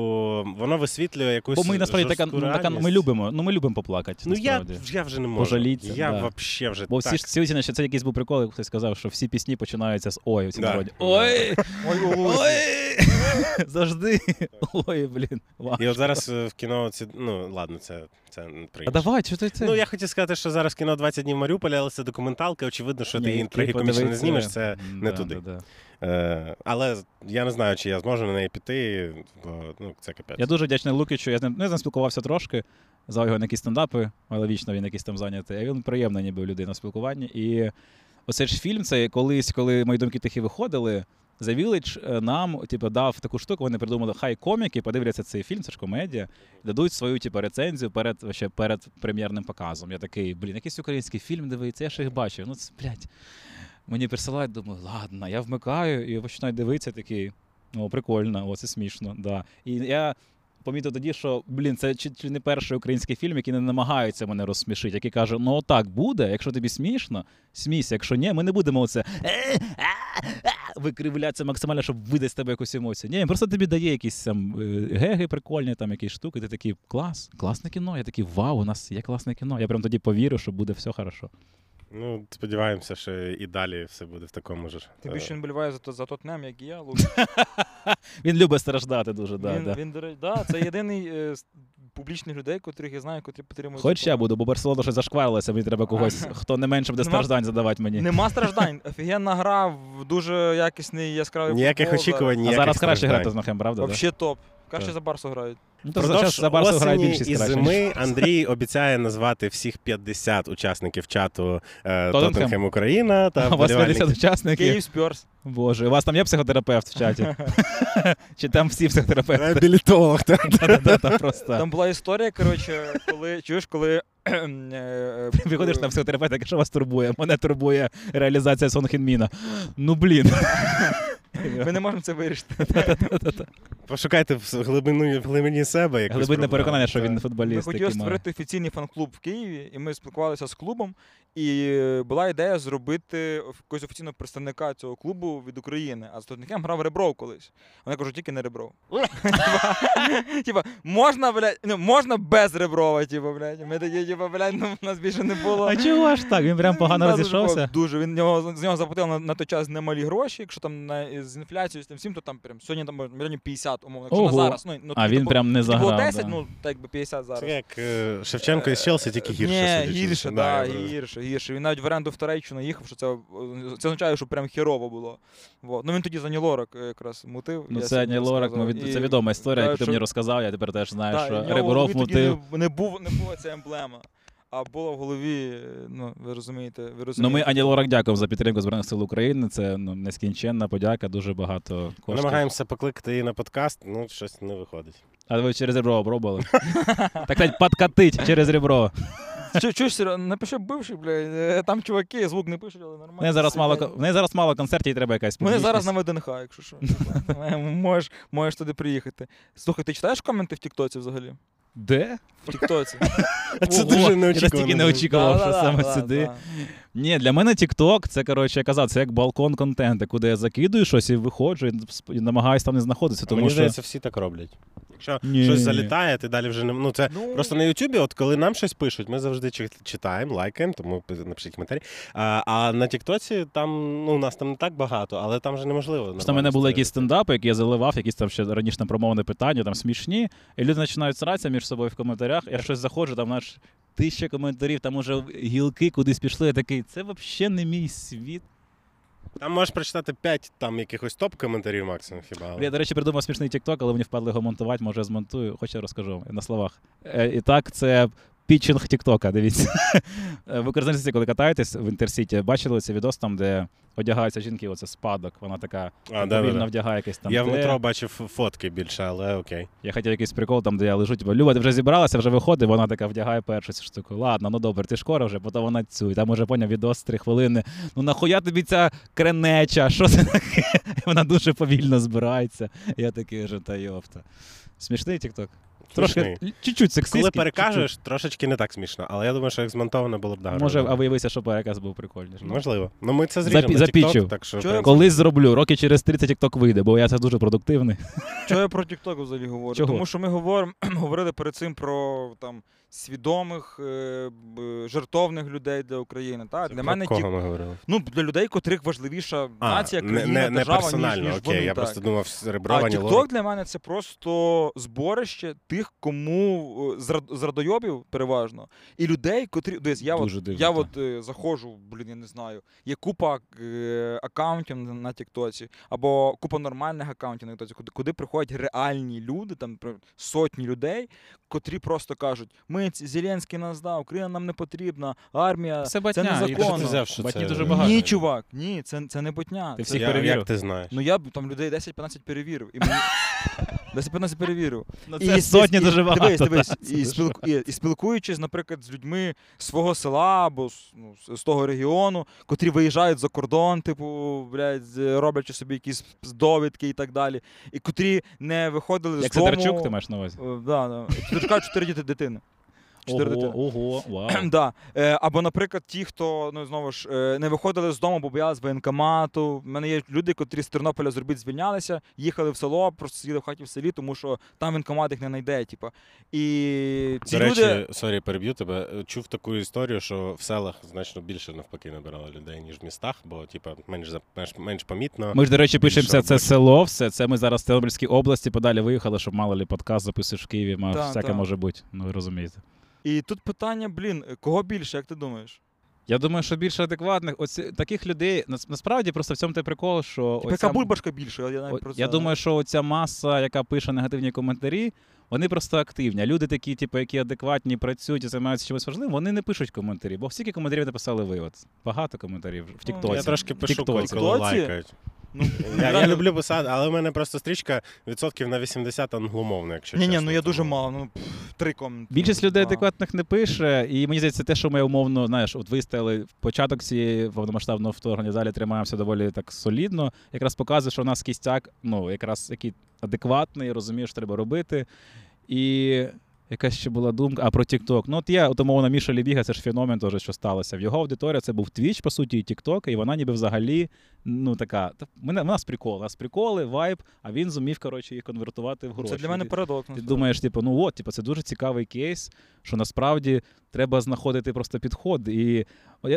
Speaker 3: воно висвітлює якусь.
Speaker 2: Бо ми насправді така, ну, така ми любимо, ну ми любимо поплакати.
Speaker 3: Ну я,
Speaker 2: насправді.
Speaker 3: я вже не можу.
Speaker 2: Пожаліться,
Speaker 3: Я
Speaker 2: да.
Speaker 3: вообще вже
Speaker 2: Бо всі ж всі оцінюють, що це якийсь був прикол, як хтось сказав, що всі пісні починаються з ой у цій
Speaker 3: Да.
Speaker 2: народі. Ой!
Speaker 1: Ой.
Speaker 2: Ой! Завжди. Ой, блін.
Speaker 3: І от зараз е, в кіно ці. Ну, ладно, це, це
Speaker 2: А давай, що ти це?
Speaker 3: Ну, я хотів сказати, що зараз кіно 20 днів Маріуполя, але це документалка. Очевидно, що ти
Speaker 2: який
Speaker 3: трагікомічно не знімеш, це не туди. Е, але я не знаю, чи я зможу на неї піти, бо ну, це капець.
Speaker 2: Я дуже вдячний Лукічу. Я з ним, ну, я з ним спілкувався трошки, звав його на якісь стендапи, але вічно він якийсь там зайнятий. А він приємна ніби людина в спілкуванні. І оцей ж фільм, це колись, коли мої думки тихі виходили. The Village е, нам типу, дав таку штуку, вони придумали, хай коміки подивляться цей фільм, це ж комедія, дадуть свою типу, рецензію перед, ще перед прем'єрним показом. Я такий, блін, якийсь український фільм дивиться, я ще їх бачив. Ну, це, блядь, мені присилають, думаю, ладно, я вмикаю і починаю дивитися такий. Ну, прикольно, о, це смішно. Да. І я помітив тоді, що блін, це чи, чи не перший український фільм, який не намагається мене розсмішити, який каже: ну отак буде, якщо тобі смішно, смійся, якщо ні, ми не будемо оце «Е, а, а», викривлятися максимально, щоб видати з тебе якусь емоцію. Ні, він просто тобі дає якісь там е, геги прикольні, там якісь штуки. Ти такий клас, класне кіно. Я такий, вау, у нас є класне кіно. Я прям тоді повірю, що буде все хорошо.
Speaker 3: Ну, сподіваємося, що і далі все буде в такому ж.
Speaker 1: Ти
Speaker 3: е,
Speaker 1: більше не боліває за, то- за Тотнем, як і я,
Speaker 2: Він любить страждати дуже. Да,
Speaker 1: він,
Speaker 2: да.
Speaker 1: він, да, це єдиний е, з публічних людей, котрих я знаю, котрі підтримують.
Speaker 2: Хоч я буду, бо Барселона щось зашкварилася, мені треба когось, хто не менше буде
Speaker 1: Нема-
Speaker 2: страждань задавати мені.
Speaker 1: Нема страждань. Офігенна гра, в дуже якісний яскравий
Speaker 3: Ніяких
Speaker 1: футбол,
Speaker 3: очікувань,
Speaker 2: А
Speaker 3: ніяких
Speaker 2: зараз краще
Speaker 3: страждань.
Speaker 2: грати з Нохем, правда? да?
Speaker 1: Вообще топ. Краще
Speaker 2: Так.
Speaker 1: за Барсу грають.
Speaker 2: Ну, то зараз за Барсу грає
Speaker 3: осені
Speaker 2: більшість
Speaker 3: і
Speaker 2: краще.
Speaker 3: зими Андрій обіцяє назвати всіх 50 учасників чату е,
Speaker 2: Тоттенхем.
Speaker 3: Україна та
Speaker 2: у вас 50 учасників.
Speaker 1: Київ Спьорс.
Speaker 2: Боже, у вас там є психотерапевт в чаті? Чи там всі психотерапевти?
Speaker 3: Реабілітолог.
Speaker 1: Там була історія, коротше, коли чуєш, коли. е, е,
Speaker 2: на психотерапевта, що вас турбує? Мене турбує реалізація Сон Хінміна. Ну блін.
Speaker 1: Ми не можемо це вирішити.
Speaker 3: Пошукайте в глибину в глибині себе. якусь
Speaker 2: Глибинне
Speaker 3: проблему.
Speaker 2: переконання, що він
Speaker 1: Ми
Speaker 2: футболіст.
Speaker 1: хотіли
Speaker 2: такий має.
Speaker 1: створити офіційний фан-клуб в Києві, і ми спілкувалися з клубом. І була ідея зробити якогось офіційного представника цього клубу від України. А з Тотнекем грав Ребров колись. Вони кажуть, тільки не Ребров. Типа, можна, блядь, ну, можна без Реброва, типа, блядь. Ми такі, типа, блядь, ну в нас більше не було.
Speaker 2: А чого ж так? Він прям погано
Speaker 1: Ну,
Speaker 2: розійшовся.
Speaker 1: Дуже. Він з нього заплатили на, той час немалі гроші. Якщо там з інфляцією з тим всім, то там прям сьогодні там мільйонів 50, умовно. Якщо на зараз. Ну,
Speaker 2: А він прям не
Speaker 1: заграв. було 10,
Speaker 2: да.
Speaker 1: ну так би 50 зараз.
Speaker 3: Це як е, Шевченко із Челсі, тільки гірше.
Speaker 1: Ні,
Speaker 3: судячи.
Speaker 1: гірше,
Speaker 3: Да,
Speaker 1: да,
Speaker 3: я
Speaker 1: гірше, гірше. Він навіть в оренду в Туреччину їхав, що це, е, це означає, що прям хірово було. Вот. Ну він тоді за Нілорак е, якраз мутив.
Speaker 2: Ну
Speaker 1: я
Speaker 2: це
Speaker 1: сьогодні
Speaker 2: не Лорак,
Speaker 1: розказував.
Speaker 2: від...
Speaker 1: І-
Speaker 2: це відома історія,
Speaker 1: Да,
Speaker 2: яку ти
Speaker 1: що-
Speaker 2: мені розказав, я тепер теж знаю,
Speaker 1: Да, і
Speaker 2: що
Speaker 1: рибуров. нього в тоді
Speaker 2: мутив.
Speaker 1: Не, не, був, не була ця емблема. А було в голові, е, ну ви розумієте, ви
Speaker 2: Ну, ми Ані Лорак дякуємо за підтримку Збройних сил України. Це ну, нескінченна подяка, дуже багато
Speaker 3: Ми
Speaker 2: коштів.
Speaker 3: намагаємося покликати її на подкаст, ну щось не виходить.
Speaker 2: А ви через ребро пробували? так сказать, подкатить через ребро.
Speaker 1: Чу- Чуєш, напиши бивший, блядь, е, там чуваки, звук не пишуть, але нормально.
Speaker 2: В неї зараз мало, неї зараз мало концертів, і треба якась
Speaker 1: Вони зараз на ВДНХ, якщо що. Можеш, можеш туди приїхати. Слухай, ти читаєш коменти в Тіктоці взагалі?
Speaker 2: Де?
Speaker 1: В Тіктоці.
Speaker 3: Це дуже неочікувано.
Speaker 2: Я настільки не очікував, що саме сюди. Ні, для мене TikTok, це коротше, я казав, це як балкон контенту, куди я закидую щось і виходжу, і намагаюся там не знаходитися. Тому
Speaker 3: Мені
Speaker 2: що
Speaker 3: здається, всі так роблять. Якщо
Speaker 2: Ні.
Speaker 3: щось залітає, ти далі вже не. Ну, це
Speaker 1: Ну,
Speaker 3: Просто на Ютубі, от коли нам щось пишуть, ми завжди читаємо, лайкаємо, тому напишіть коментарі. А, а на Тіктоці там ну, у нас там не так багато, але там вже неможливо.
Speaker 2: Просто в мене були якісь стендапи, які я заливав, якісь там ще раніше там промовне питання, там смішні, і люди починають сратися між собою в коментарях. Я щось заходжу, там наш тисяча коментарів, там уже гілки кудись пішли. Я такий, це взагалі не мій світ.
Speaker 3: Там можеш прочитати 5 там якихось топ-коментарів максимум хіба. але-
Speaker 2: Я, до речі, придумав смішний TikTok, але мені впадло його монтувати, може змонтую, хоч я розкажу на словах. Е, і так, це пітчинг Тіктока, дивіться. Е, В коли катаєтесь в Інтерсіті, бачили цей відос там, де одягаються жінки, оце спадок, вона така
Speaker 3: А, да,
Speaker 2: повільно
Speaker 3: да,
Speaker 2: вдягає якесь там.
Speaker 3: Я в метро бачив фотки більше, але окей.
Speaker 2: Я хотів якийсь прикол, там, де я лежу, типу, Люба, ти вже зібралася, вже виходить, вона така вдягає першу цю штуку. Ладно, ну добре, ти скоро вже, потім вона цю. І там уже поняв відос три хвилини. Ну нахуя тобі ця кренеча? Що це таке? Вона дуже повільно збирається. Я такий вже та йопта. Смішний тікток. Трошки чуть-чуть сексистський.
Speaker 3: Коли
Speaker 2: чуть-чуть.
Speaker 3: перекажеш, трошечки не так смішно, але я думаю, що як змонтовано було б гарно.
Speaker 2: Може, а виявився, що переказ був прикольний.
Speaker 3: Можливо. Ну ми це зріжемо
Speaker 2: Запі-
Speaker 3: на. TikTok, так що...
Speaker 1: Чого я
Speaker 2: Колись зроблю, роки через 30 TikTok вийде, бо я це дуже продуктивний.
Speaker 1: Чого я про TikTok взагалі говорю?
Speaker 2: Чого?
Speaker 1: Тому що ми говоримо, говорили перед цим про там свідомих, е, жертовних людей для України. Так?
Speaker 3: Це
Speaker 1: Для
Speaker 3: про
Speaker 1: мене
Speaker 3: кого
Speaker 1: ті,
Speaker 3: ми говорили?
Speaker 1: ну, для людей, котрих важливіша
Speaker 3: А,
Speaker 1: нація, країна,
Speaker 3: не, не
Speaker 1: держава,
Speaker 3: персонально,
Speaker 1: ніж, ніж
Speaker 3: окей.
Speaker 1: вони.
Speaker 3: я
Speaker 1: так.
Speaker 3: просто думав,
Speaker 1: А TikTok для мене це просто зборище тих, кому е, зрад- зрадойобів переважно, і людей, котрі десь я
Speaker 2: Дуже
Speaker 1: от,
Speaker 2: дивно,
Speaker 1: я
Speaker 2: так.
Speaker 1: от е, заходжу, блін, я не знаю. Є купа акаунтів на, Тіктоці, або купа нормальних акаунтів на Тіктоці, куди, куди приходять реальні люди, там сотні людей, котрі просто кажуть: ми ці- Зеленський нас дав, Україна нам не потрібна, армія.
Speaker 2: Це
Speaker 1: Це
Speaker 2: батня. і
Speaker 1: незаконно.
Speaker 3: Ти взяв, що
Speaker 2: Батні
Speaker 3: це...
Speaker 2: дуже багато.
Speaker 1: Ні, чувак, ні, це, це не ботня.
Speaker 2: Ти
Speaker 1: це-
Speaker 2: всіх
Speaker 3: Я,
Speaker 2: перевірив?
Speaker 3: як ти знаєш?
Speaker 1: Ну я б там людей 10-15 перевірив. І мені... 10-15 перевірив.
Speaker 2: Ну,
Speaker 1: І
Speaker 2: це
Speaker 1: с-
Speaker 2: сотні
Speaker 1: і-
Speaker 2: дуже багато.
Speaker 1: Дивись, дивись, і, спілку, і, і спілкуючись, наприклад, з людьми свого села або з, ну, з- з того регіону, котрі виїжджають за кордон, типу, блядь, роблячи собі якісь довідки і так далі, і котрі не виходили
Speaker 2: Як
Speaker 1: з дому.
Speaker 2: Сидорчук, ти маєш на увазі?
Speaker 1: Е, Да, да. Сидорчука чотири діти дитини. Чотири
Speaker 2: Ого,
Speaker 1: дитини.
Speaker 2: ого, вау.
Speaker 1: Да. Е, або, наприклад, ті, хто ну знову ж е, не виходили з дому, бо боялись воєнкомату. У мене є люди, котрі з Тернополя з робіт звільнялися, їхали в село, просто сиділи в хаті в селі, тому що там воєнкомат їх не знайде. Типу. І ці
Speaker 3: До речі,
Speaker 1: люди.
Speaker 3: sorry, переб'ю тебе. Чув таку історію, що в селах значно більше навпаки набирали людей, ніж в містах, бо типа менш за- менш, менш помітно.
Speaker 2: Ми ж, до речі,
Speaker 3: Більше
Speaker 2: пишемо це, це село, все. Це ми зараз в Тернопільській області подалі виїхали, щоб мало ли подкаст записуєш в Києві, мав,
Speaker 1: Так,
Speaker 2: всяке
Speaker 1: так.
Speaker 2: може бути. Ну ви розумієте.
Speaker 1: І тут питання, блін, кого більше, як ти думаєш?
Speaker 2: Я думаю, що більше адекватних, оці, таких людей, нас- насправді просто в цьому той прикол, що.
Speaker 1: Типа,
Speaker 2: оця-
Speaker 1: яка бульбашка більше? Я, навіть про це...
Speaker 2: Я думаю, що ця маса, яка пише негативні коментарі, вони просто активні. А люди такі, типу, які адекватні, працюють і займаються чимось важливим, вони не пишуть коментарі. Бо скільки коментарів написали ви? От багато коментарів в
Speaker 1: Ну,
Speaker 2: Тіктоці.
Speaker 3: Я трошки пишу, коли, лайкають.
Speaker 1: Ну,
Speaker 3: Я, я люблю писати, але в мене просто стрічка відсотків на 80 англомовна, якщо
Speaker 1: Ні, ні,
Speaker 3: чесно.
Speaker 1: ну я дуже
Speaker 3: тому-
Speaker 1: мало. Ну, пф, три коменти.
Speaker 2: Більшість людей адекватних не пише, і мені здається, те, що ми умовно, знаєш, от виставили в початок цієї повномасштабного вторгнення, далі тримаємося доволі так солідно. Якраз показує, що у нас кістяк, ну, якраз який адекватний, розуміє, що треба робити. І якась ще була думка, а про TikTok. Ну, от є, от умовно, Міша Лібіга, це ж феномен теж, що сталося. В його аудиторія це був Twitch, по суті, і TikTok, і вона ніби взагалі, ну, така, у нас прикол, у нас приколи, вайб, а він зумів, коротше, їх конвертувати в гроші.
Speaker 1: Це для мене парадокс.
Speaker 2: ти
Speaker 1: насправді.
Speaker 2: думаєш, типу, ну от, типу, це дуже цікавий кейс, що насправді треба знаходити просто підход. І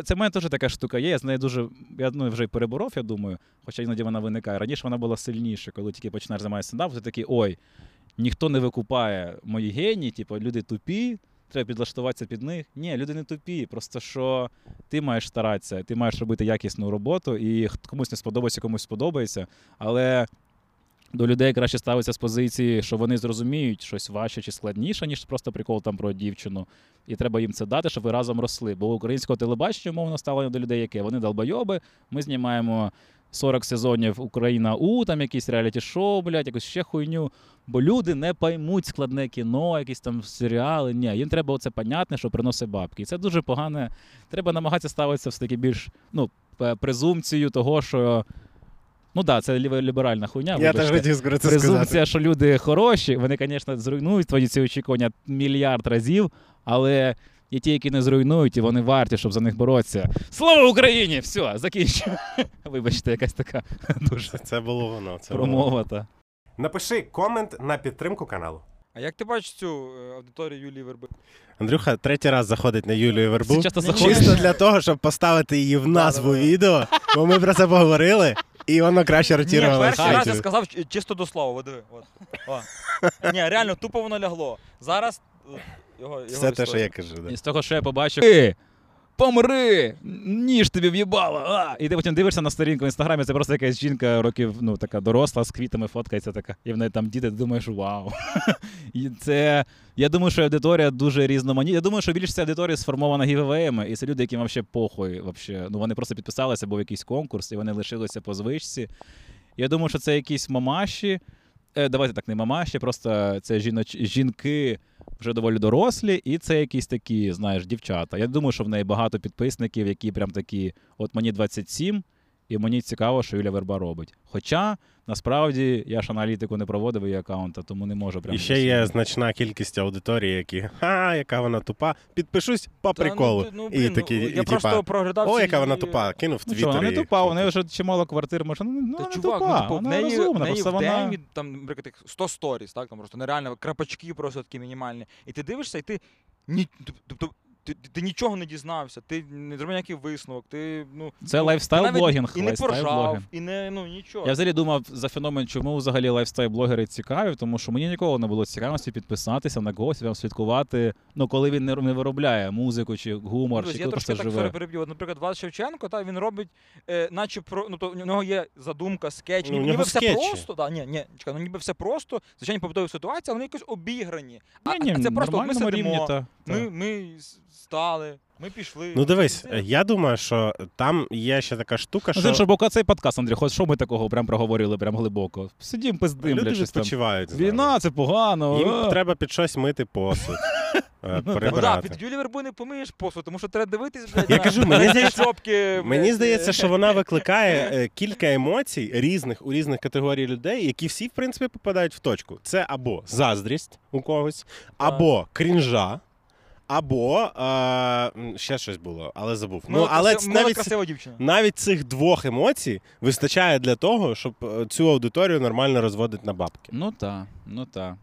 Speaker 2: це в мене теж така штука є. Я з нею дуже я ну, вже переборов, я думаю, хоча іноді вона виникає. Раніше вона була сильніша, коли тільки починаєш займатися стендапом, ти такий, ой, ніхто не викупає мої генії, типу, люди тупі. Треба підлаштуватися під них. Ні, люди не тупі. Просто що ти маєш старатися, ти маєш робити якісну роботу, і комусь не сподобається, комусь сподобається. Але до людей краще ставиться з позиції, що вони зрозуміють щось важче чи складніше, ніж просто прикол там про дівчину. І треба їм це дати, щоб ви разом росли. Бо українського телебачення, умовно, ставлення до людей, яке вони долбойоби. Ми знімаємо 40 сезонів Україна У, там якісь реаліті-шоу, блядь, якусь ще хуйню. Бо люди не поймуть складне кіно, якісь там серіали. Ні, їм треба оце понятне, що приносить бабки. І це дуже погане. Треба намагатися ставитися все таки більш ну, п- презумпцію того, що. Ну так, да, це ліберальна хуйня.
Speaker 3: Я теж хотів це сказати.
Speaker 2: Презумпція, що люди хороші, вони, звісно, зруйнують твої ці очікування мільярд разів, але є ті, які не зруйнують, і вони варті, щоб за них боротися. Слава Україні! Все, закінчу. Вибачте, якась така дуже
Speaker 3: Це було воно. Це
Speaker 2: промова. Та.
Speaker 3: Напиши комент на підтримку каналу.
Speaker 1: А як ти бачиш цю е, аудиторію Юлії Верби?
Speaker 3: Андрюха третій раз заходить на Юлію Вербу. Чисто для того, щоб поставити її в назву відео, бо ми про це поговорили, і воно краще
Speaker 1: Ні,
Speaker 3: ротірувало.
Speaker 1: перший раз я сказав чисто до слова, диви. От. О. Ні, реально, тупо воно лягло. Зараз е, його, його
Speaker 3: Все те, що я кажу. Да.
Speaker 2: І з того, що я побачив. Е, Помри! Ніж тобі в'їбало! А! І ти потім дивишся на сторінку в інстаграмі, це просто якась жінка років, ну, така доросла, з квітами фоткається така. І в неї там діти, ти думаєш, вау. І це. Я думаю, що аудиторія дуже різноманітна. Я думаю, що більше ця аудиторія сформована гівевеями, і це люди, яким взагалі похуй. Вообще. Ну, вони просто підписалися, був якийсь конкурс, і вони лишилися по звичці. Я думаю, що це якісь мамаші. Е, давайте так, не мамаші, просто це жіноч... жінки вже доволі дорослі, і це якісь такі, знаєш, дівчата. Я думаю, що в неї багато підписників, які прям такі: от мені 27, і мені цікаво, що Юля Верба робить. Хоча насправді я ж аналітику не проводив її аккаунта, тому не можу прям.
Speaker 3: І ще є значна кількість аудиторії, які ха, яка вона тупа. Підпишусь по
Speaker 1: Та, ну,
Speaker 3: приколу.
Speaker 1: ну,
Speaker 3: і
Speaker 1: блін,
Speaker 3: такі,
Speaker 1: ну,
Speaker 3: і,
Speaker 1: просто
Speaker 3: типа,
Speaker 1: проглядав.
Speaker 3: О,
Speaker 1: ці
Speaker 3: яка вона
Speaker 1: її-
Speaker 3: тупа. Кинув в
Speaker 2: Ну що, вона не тупа, у неї вже чимало квартир, може, ну, ну
Speaker 1: Та
Speaker 2: не
Speaker 1: чувак,
Speaker 2: тупа,
Speaker 1: ну, типу, в
Speaker 2: вона
Speaker 1: неї,
Speaker 2: розумна,
Speaker 1: в неї
Speaker 2: просто
Speaker 1: в
Speaker 2: вона...
Speaker 1: день, від, там, наприклад, як 100 сторіс, так, там просто нереально, крапочки просто такі мінімальні. І ти дивишся, і ти, ні, тобто, ти, ти, нічого не дізнався, ти не зробив ніякий висновок, ти, ну...
Speaker 2: Це
Speaker 1: ну,
Speaker 2: lifestyle-blogging,
Speaker 1: І не поржав, і не, ну, нічого.
Speaker 2: Я взагалі думав за феномен, чому взагалі лайфстайл-блогери цікаві, тому що мені ніколи не було цікавості підписатися на когось, прям слідкувати, ну коли він не, не виробляє музику чи гумор,
Speaker 1: Дивись,
Speaker 2: чи
Speaker 1: я трошки
Speaker 2: просто
Speaker 1: так
Speaker 2: живе.
Speaker 1: переб'ю. Наприклад, Влад Шевченко, та, він робить, е, наче про, ну, то, у нього є задумка, скетч,
Speaker 3: Ну,
Speaker 1: ніби, все
Speaker 3: скетчі.
Speaker 1: просто, та, ні, ні, чекай, ну ніби все просто, звичайно, побутові ситуації, але вони якось обіграні. А,
Speaker 2: Ні, ні,
Speaker 1: а це просто ми сидимо,
Speaker 2: рівні, та.
Speaker 1: Ми, ми стали, ми пішли.
Speaker 3: Ну дивись, я думаю, що там є ще така штука,
Speaker 2: Ну, з
Speaker 3: що
Speaker 2: іншого боку, цей подкаст, Андрій, хоч що ми такого прям проговорили прям глибоко. Сидім, пиздим,
Speaker 3: люди
Speaker 2: блядь, щось там.
Speaker 3: відпочивають.
Speaker 2: Війна, це погано.
Speaker 3: Їм
Speaker 2: а.
Speaker 3: треба під щось мити посуд, е,
Speaker 2: Ну,
Speaker 1: да,
Speaker 3: прибирати.
Speaker 1: під Юлі Вербу не помиєш посуд, тому що треба дивитись, блядь,
Speaker 3: Я
Speaker 1: на-
Speaker 3: кажу, мені здається- Мені здається, що вона викликає е, кілька емоцій різних у різних категорій людей, які всі, в принципі, попадають в точку. Це або заздрість у когось, або крінжа, або е, ще щось було, але забув. Ну, але
Speaker 1: краси-
Speaker 3: ц-
Speaker 1: мила
Speaker 3: навіть,
Speaker 1: красива дівчина.
Speaker 3: навіть цих двох емоцій вистачає для того, щоб е, цю аудиторію нормально розводити на бабки.
Speaker 2: Ну так, ну так.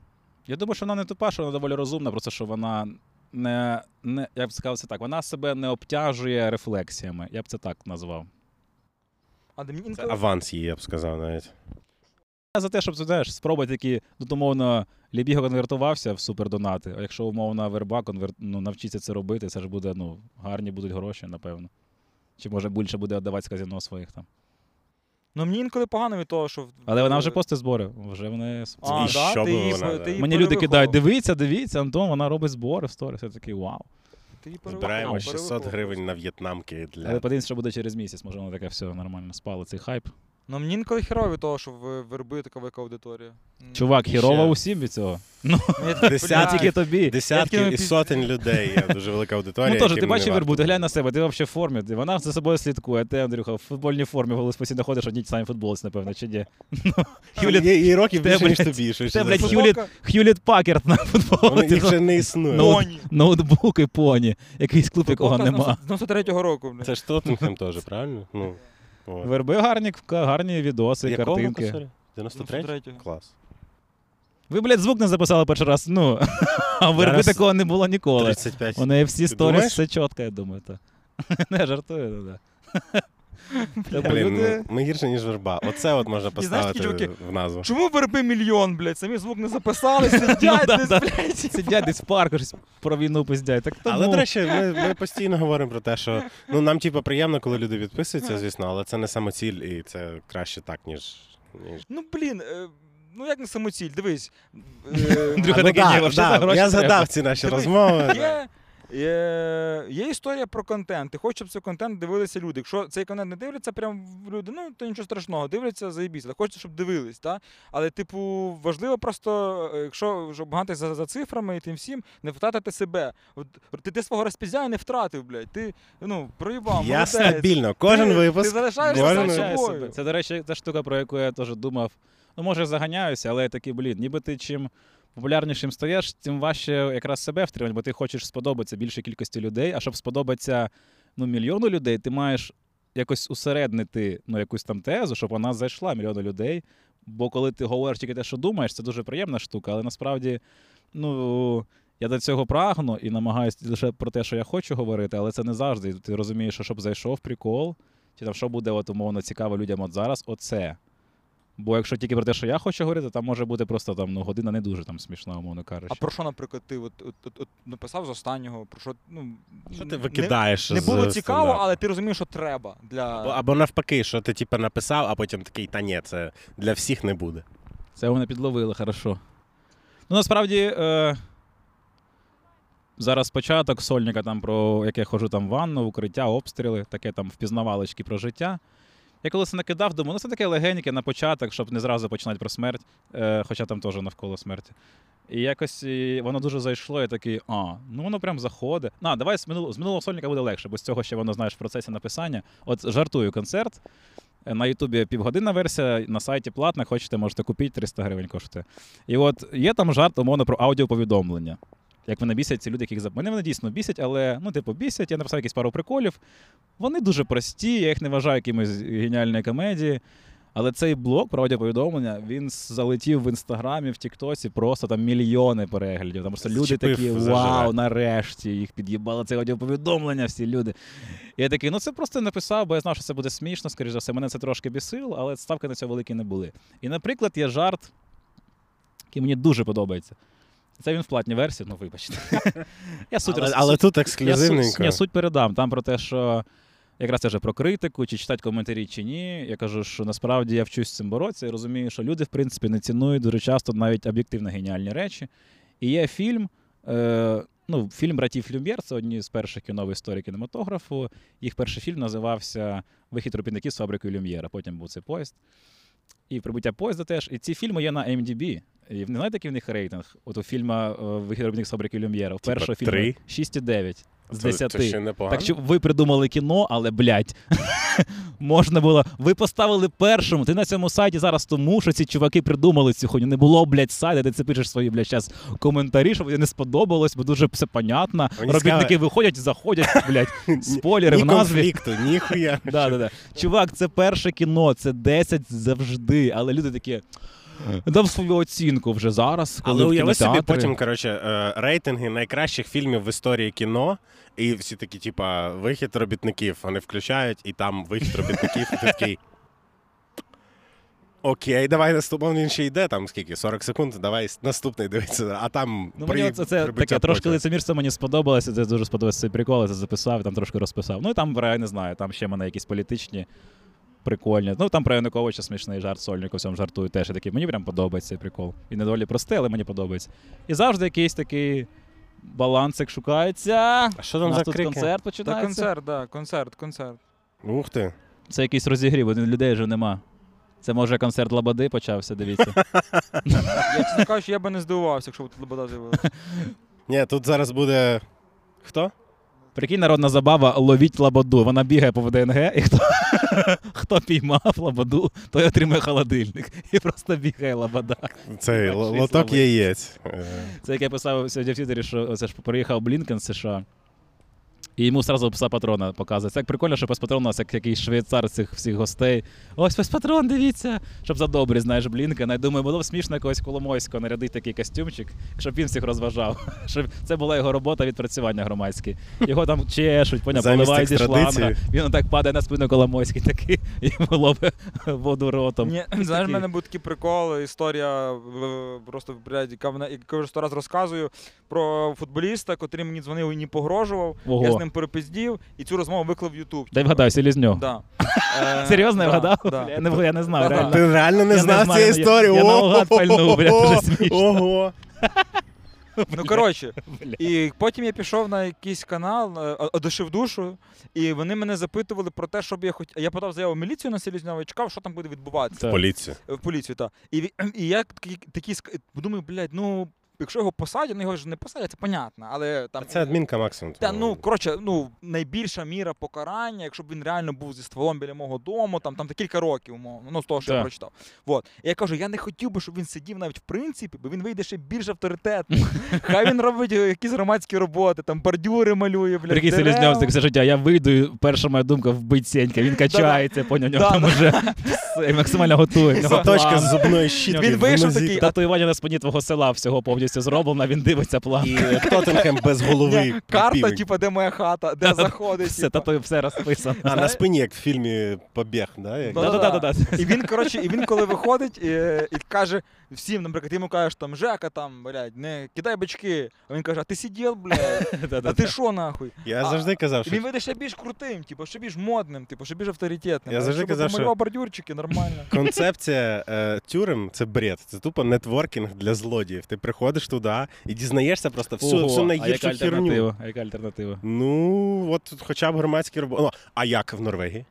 Speaker 2: Я думаю, що вона не тупа, що вона доволі розумна, просто що вона не, не я б сказав це так, вона себе не обтяжує рефлексіями. Я б це так назвав.
Speaker 1: А
Speaker 3: Це
Speaker 1: інколи-
Speaker 3: аванс її, я б сказав навіть.
Speaker 2: За те, щоб ти знаєш, спробувати такі, тут умовно, Лібіго конвертувався в супердонати, а якщо умовно верба конверт, ну, навчиться це робити, це ж буде, ну, гарні будуть гроші, напевно. Чи може більше буде віддавати з казино своїх там.
Speaker 1: Ну мені інколи погано від того, що...
Speaker 2: Але вона вже постить збори. Вже вони.
Speaker 1: А,
Speaker 3: І
Speaker 1: да?
Speaker 3: що
Speaker 1: ти її,
Speaker 3: вона, да.
Speaker 1: ти її
Speaker 2: Мені люди кидають, дивіться, дивіться, Антон, вона робить збори в сторіс. Я такий вау.
Speaker 1: Ти її
Speaker 3: Збираємо
Speaker 1: перевиховував,
Speaker 3: 600 гривень на в'єтнамки для.
Speaker 2: Але
Speaker 3: для.
Speaker 2: подивимося, що буде через місяць. Може, воно таке все нормально спало, цей хайп.
Speaker 1: Ну мені інколи херово від того, що в верби така велика аудиторія. М.
Speaker 2: Чувак,
Speaker 3: І
Speaker 2: хірово
Speaker 3: ще-
Speaker 2: усім від цього.
Speaker 3: Десятки
Speaker 1: блядь,
Speaker 2: Тільки тобі.
Speaker 3: Десятки і сотень людей. Є дуже велика аудиторія.
Speaker 2: Ну теж,
Speaker 3: яким
Speaker 2: ти
Speaker 3: не
Speaker 2: бачив
Speaker 3: варто
Speaker 2: вербу, ти глянь на себе, ти взагалі в формі. Ти- Вона за собою слідкує, ти, Андрюха, в футбольній формі голос постійно ходиш, одні самі футболці, напевно, чи ні? Ну, Хюліт,
Speaker 3: Є і років
Speaker 2: Те,
Speaker 3: більше, ніж
Speaker 2: блядь,
Speaker 3: тобі. що
Speaker 2: те,
Speaker 3: ж
Speaker 2: блядь,
Speaker 3: за-
Speaker 2: Хюліт-
Speaker 1: футболка,
Speaker 2: Хюліт Пакерт на
Speaker 3: Вони-
Speaker 2: футболці.
Speaker 3: Їх вже не існує.
Speaker 2: Ну,
Speaker 1: Поні.
Speaker 2: Ноутбук і поні. Якийсь клуб, якого
Speaker 1: Футболка з
Speaker 2: нема.
Speaker 1: 93-го року, блядь.
Speaker 3: Це ж Тоттенхем теж, правильно? Ну, от.
Speaker 2: Верби гарні, гарні відоси,
Speaker 3: Якого
Speaker 2: картинки.
Speaker 3: sorry? 93?
Speaker 1: 93-го.
Speaker 3: Клас.
Speaker 2: Ви, блядь, звук не записали перший раз. Ну, а верби
Speaker 3: Зараз
Speaker 2: такого не було ніколи.
Speaker 3: 35.
Speaker 2: У неї всі
Speaker 3: Ти
Speaker 2: сторіс,
Speaker 3: думаєш?
Speaker 2: все чітко, я думаю. Та. Не жартую, ну да. Тобто
Speaker 3: Блін,
Speaker 2: люди-
Speaker 3: ну, ми гірше, ніж верба. Оце от можна поставити
Speaker 1: такі чуваки,
Speaker 3: в назву.
Speaker 1: Чому верби мільйон, блядь? Самі звук не записали, сидять
Speaker 2: Ну,
Speaker 1: десь, блядь.
Speaker 2: Сидять десь в парку, щось про війну пиздять. Так тому...
Speaker 3: Але, до речі, ми, ми постійно говоримо про те, що ну, нам типу, приємно, коли люди підписуються, звісно, але це не самоціль, і це краще так, ніж. ніж...
Speaker 1: Ну, блін, е, ну як не самоціль, дивись. Е,
Speaker 2: Андрюха
Speaker 3: ну Я згадав ці наші розмови.
Speaker 1: Є, історія про контент. Ти хочеш, щоб цей контент дивилися люди. Якщо цей контент не дивляться, прям люди, ну то нічого страшного, дивляться, заєбіться. Хочеться, щоб дивились. Та? Але, типу, важливо просто, е, якщо багато за, за цифрами і тим всім, не втратити себе. От, ти, ти свого розпіздяя не втратив, блядь. Ти ну, проїбав.
Speaker 3: Я
Speaker 1: молодець.
Speaker 3: стабільно, кожен
Speaker 1: Ти-
Speaker 3: випуск.
Speaker 1: Ти залишаєшся сам собою.
Speaker 2: себе. Це, до речі, та штука, про яку я теж думав. Ну, може, заганяюся, але я такий, блін, ніби ти чим популярнішим стаєш, тим важче якраз себе втримати, бо ти хочеш сподобатися більшій кількості людей, а щоб сподобатися ну, мільйону людей, ти маєш якось усереднити ну, якусь там тезу, щоб вона зайшла мільйону людей. Бо коли ти говориш тільки те, що думаєш, це дуже приємна штука, але насправді, ну. Я до цього прагну і намагаюся лише про те, що я хочу говорити, але це не завжди. Ти розумієш, що щоб зайшов прикол, чи там що буде от, умовно цікаво людям от зараз, оце. Бо якщо тільки про те, що я хочу говорити, там може бути просто там ну, година не дуже там смішна, умовно кажучи.
Speaker 1: А про що, наприклад, ти от, от, от, от написав з останнього? Про що ну
Speaker 3: Що ти викидаєш?
Speaker 1: Не,
Speaker 3: з
Speaker 1: було цікаво,
Speaker 3: стендапу?
Speaker 1: але ти розумієш, що треба для
Speaker 3: Або, або навпаки, що ти типу, написав, а потім такий, та ні, це для всіх не буде.
Speaker 2: Це вони підловили, хорошо. Ну, насправді, е, зараз початок сольника, там, про яке ходжу там в ванну, укриття, обстріли, таке там впізнавалочки про життя. Я коли це накидав, думаю, ну це таке легеньке на початок, щоб не зразу починати про смерть, е, хоча там теж навколо смерті. І якось і воно дуже зайшло, і такий, а, ну воно прям заходить. На, давай з минулого, з минулого сольника буде легше, бо з цього ще воно знаєш в процесі написання. От жартую концерт. Е, На Ютубі півгодинна версія, на сайті платна, хочете, можете купити, 300 гривень коштує. І от є там жарт, умовно, про аудіоповідомлення. Як мене бісять ці люди, яких зап... Мене вони дійсно бісять, але ну, типу, бісять, я написав якісь пару приколів. Вони дуже прості, я їх не вважаю якимось геніальної комедії. Але цей блог про аудіоповідомлення, він залетів в інстаграмі, в Тіктосі, просто там мільйони переглядів. Тому що люди такі, вау, нарешті їх під'їбало це аудіоповідомлення, всі люди. І я такий, ну це просто написав, бо я знав, що це буде смішно, скоріш за все, мене це трошки бісило, але ставки на це великі не були. І, наприклад, є жарт, який мені дуже подобається. Це він в платній версії, ну вибачте. Я суть
Speaker 3: Але,
Speaker 2: роз-
Speaker 3: але тут
Speaker 2: я суть, суть передам. Там про те, що якраз вже про критику, чи читати коментарі, чи ні. Я кажу, що насправді я вчусь з цим боротися і розумію, що люди, в принципі, не цінують дуже часто навіть об'єктивно геніальні речі. І є фільм. Е, Ну, фільм братів Люм'єр це одні з перших кіно в історії кінематографу. Їх перший фільм називався Вихід робітників з фабрикою Люм'єра. Потім був цей поїзд. І прибуття поїзда теж. І ці фільми є на MDB. І не знаєте, який в них рейтинг? От у фільма е, Вихід з фабрики Люм'єра. У першого фільму
Speaker 3: три?
Speaker 2: 6,9 з
Speaker 3: Це-
Speaker 2: 10.
Speaker 3: Це ще непогано.
Speaker 2: Так що ви придумали кіно, але блядь, можна було. Ви поставили першому. Ти на цьому сайті зараз тому, що ці чуваки придумали цю хуйню. Не було, блядь, сайта, де ти пишеш свої, блядь, зараз коментарі, щоб тобі не сподобалось, бо дуже все понятно.
Speaker 3: Мені
Speaker 2: Робітники
Speaker 3: сказали-
Speaker 2: виходять, заходять, блядь, спойлери
Speaker 3: Ні
Speaker 2: в назві.
Speaker 3: конфлікту, ніхуя.
Speaker 2: Да, да, да. Чувак, це перше кіно, це 10 завжди. Але люди такі. Дав свою оцінку вже зараз. Коли
Speaker 3: Але уяви собі потім, коротше, е, рейтинги найкращих фільмів в історії кіно, і всі такі, типа, вихід робітників. Вони включають, і там вихід робітників, і ти такий. Окей, давай наступний він ще йде, там скільки? 40 секунд, давай наступний дивитися. А там
Speaker 2: Ну,
Speaker 3: при-
Speaker 2: мені це, це таке трошки лицемірство мені сподобалося. Це дуже сподобався цей прикол, я це записав, там трошки розписав. Ну і там, я не знаю, там ще мене якісь політичні, прикольні. Ну там про Януковича смішний жарт, сольник всьому жартую теж. Я такий, мені прям подобається цей прикол. Він не доволі простий, але мені подобається. І завжди якийсь такий балансик шукається.
Speaker 3: А що
Speaker 2: У
Speaker 3: там
Speaker 2: нас
Speaker 3: за
Speaker 2: тут
Speaker 3: крики?
Speaker 2: концерт
Speaker 1: Та
Speaker 2: починається.
Speaker 1: концерт, да, концерт, концерт.
Speaker 3: Ух ти.
Speaker 2: Це якийсь розігрів, людей вже нема. Це може концерт Лабади почався, дивіться.
Speaker 1: Я чесно кажучи, я би не здивувався, якщо б тут Лобода з'явилася.
Speaker 3: Ні, тут зараз буде. Хто?
Speaker 2: Прикинь, народна забава ловіть лабаду. Вона бігає по ВДНГ, і хто, хто піймав лабаду, той отримує холодильник. І просто бігає лабада.
Speaker 3: Цей лоток яєць. Е,
Speaker 2: Це як я писав сьогодні в Твіттері, що це ж приїхав Блінкен з США. І йому одразу пса патрона показує. Це як прикольно, що пес патрон у нас як якийсь швейцар цих всіх гостей. Ось пес патрон, дивіться. Щоб за добрі, знаєш, Блінкена. Я думаю, було б смішно якогось Коломойського нарядити такий костюмчик, щоб він всіх розважав. Щоб це була його робота відпрацювання громадське. Його там чешуть, поняв,
Speaker 3: Замість
Speaker 2: поливають зі шланга. Він отак падає на спину Коломойський такий, і йому ловить воду ротом.
Speaker 1: Ні, знаєш, в мене був такий прикол, історія просто, блядь, яка вона, вже сто раз розказую, про футболіста, котрий мені дзвонив і не погрожував.
Speaker 2: Ого.
Speaker 1: Я з ним перепиздів, і цю розмову виклав в Ютуб.
Speaker 2: Дай вгадаю, Селізньов.
Speaker 1: Да. Е,
Speaker 2: Серйозно я
Speaker 1: да,
Speaker 2: вгадав?
Speaker 1: да.
Speaker 2: Бля, Я не, я не знав,
Speaker 1: Да-да.
Speaker 2: реально.
Speaker 3: Ти реально не
Speaker 2: Я
Speaker 3: знав
Speaker 2: знаю,
Speaker 3: цієї
Speaker 2: я-
Speaker 3: історії?
Speaker 2: я
Speaker 3: Ого!
Speaker 2: наугад пальнув, бля, дуже смішно.
Speaker 3: Ого!
Speaker 1: Ну, коротше,
Speaker 2: Бля.
Speaker 1: і потім я пішов на якийсь канал, е, одушив душу, і вони мене запитували про те, щоб я хоч. Я подав заяву в міліцію на Селізньова і чекав, що там буде відбуватися.
Speaker 2: Так.
Speaker 3: Поліцію.
Speaker 1: Е, В поліцію, так. І, ві- і я такий, такий ск- думаю, блядь, ну, якщо його посадять, ну його ж не посадять, це понятно, але там.
Speaker 3: Це адмінка максимум.
Speaker 1: Та, ну, коротше, ну, найбільша міра покарання, якщо б він реально був зі стволом біля мого дому, там, там кілька років, умовно, ну, з того, що я прочитав. Вот. І я кажу, я не хотів би, щоб він сидів навіть в принципі, бо він вийде ще більш авторитетно. Хай він робить якісь громадські роботи, там бордюри малює, блядь.
Speaker 2: Прикинь,
Speaker 1: дерева.
Speaker 2: Селізньов так все життя. Я вийду, перша моя думка вбить Сенька. Він качається, поняв, нього там уже максимально готує.
Speaker 3: Заточка з зубної щітки.
Speaker 1: Він вийшов такий,
Speaker 2: Татуювання на спині твого села всього повністю повністю зроблена, він дивиться план.
Speaker 3: І Тоттенхем без голови.
Speaker 1: Карта, типу, де моя хата, де заходить.
Speaker 2: Все,
Speaker 1: типу.
Speaker 2: та то все розписано.
Speaker 3: А на спині, як в фільмі Побіг, да?
Speaker 1: І він, коротше, і він коли виходить і, каже всім, наприклад, ти йому кажеш там Жека, там, блядь, не кидай бачки. А він каже, а ти сидів, блядь, а ти що нахуй?
Speaker 3: Я завжди казав, що
Speaker 1: він вийде ще більш крутим, типу, ще більш модним, типу, ще більш авторитетним.
Speaker 3: Я завжди казав, що-
Speaker 1: бордюрчики, нормально.
Speaker 3: концепція е, тюрем це бред. Це тупо нетворкінг для злодіїв. Ти приходиш туди і дізнаєшся просто всю,
Speaker 2: Ого,
Speaker 3: всю
Speaker 2: а яка
Speaker 3: херню.
Speaker 2: альтернатива? А яка альтернатива?
Speaker 3: Ну, от хоча б громадські роботи. Ну, а як в Норвегії?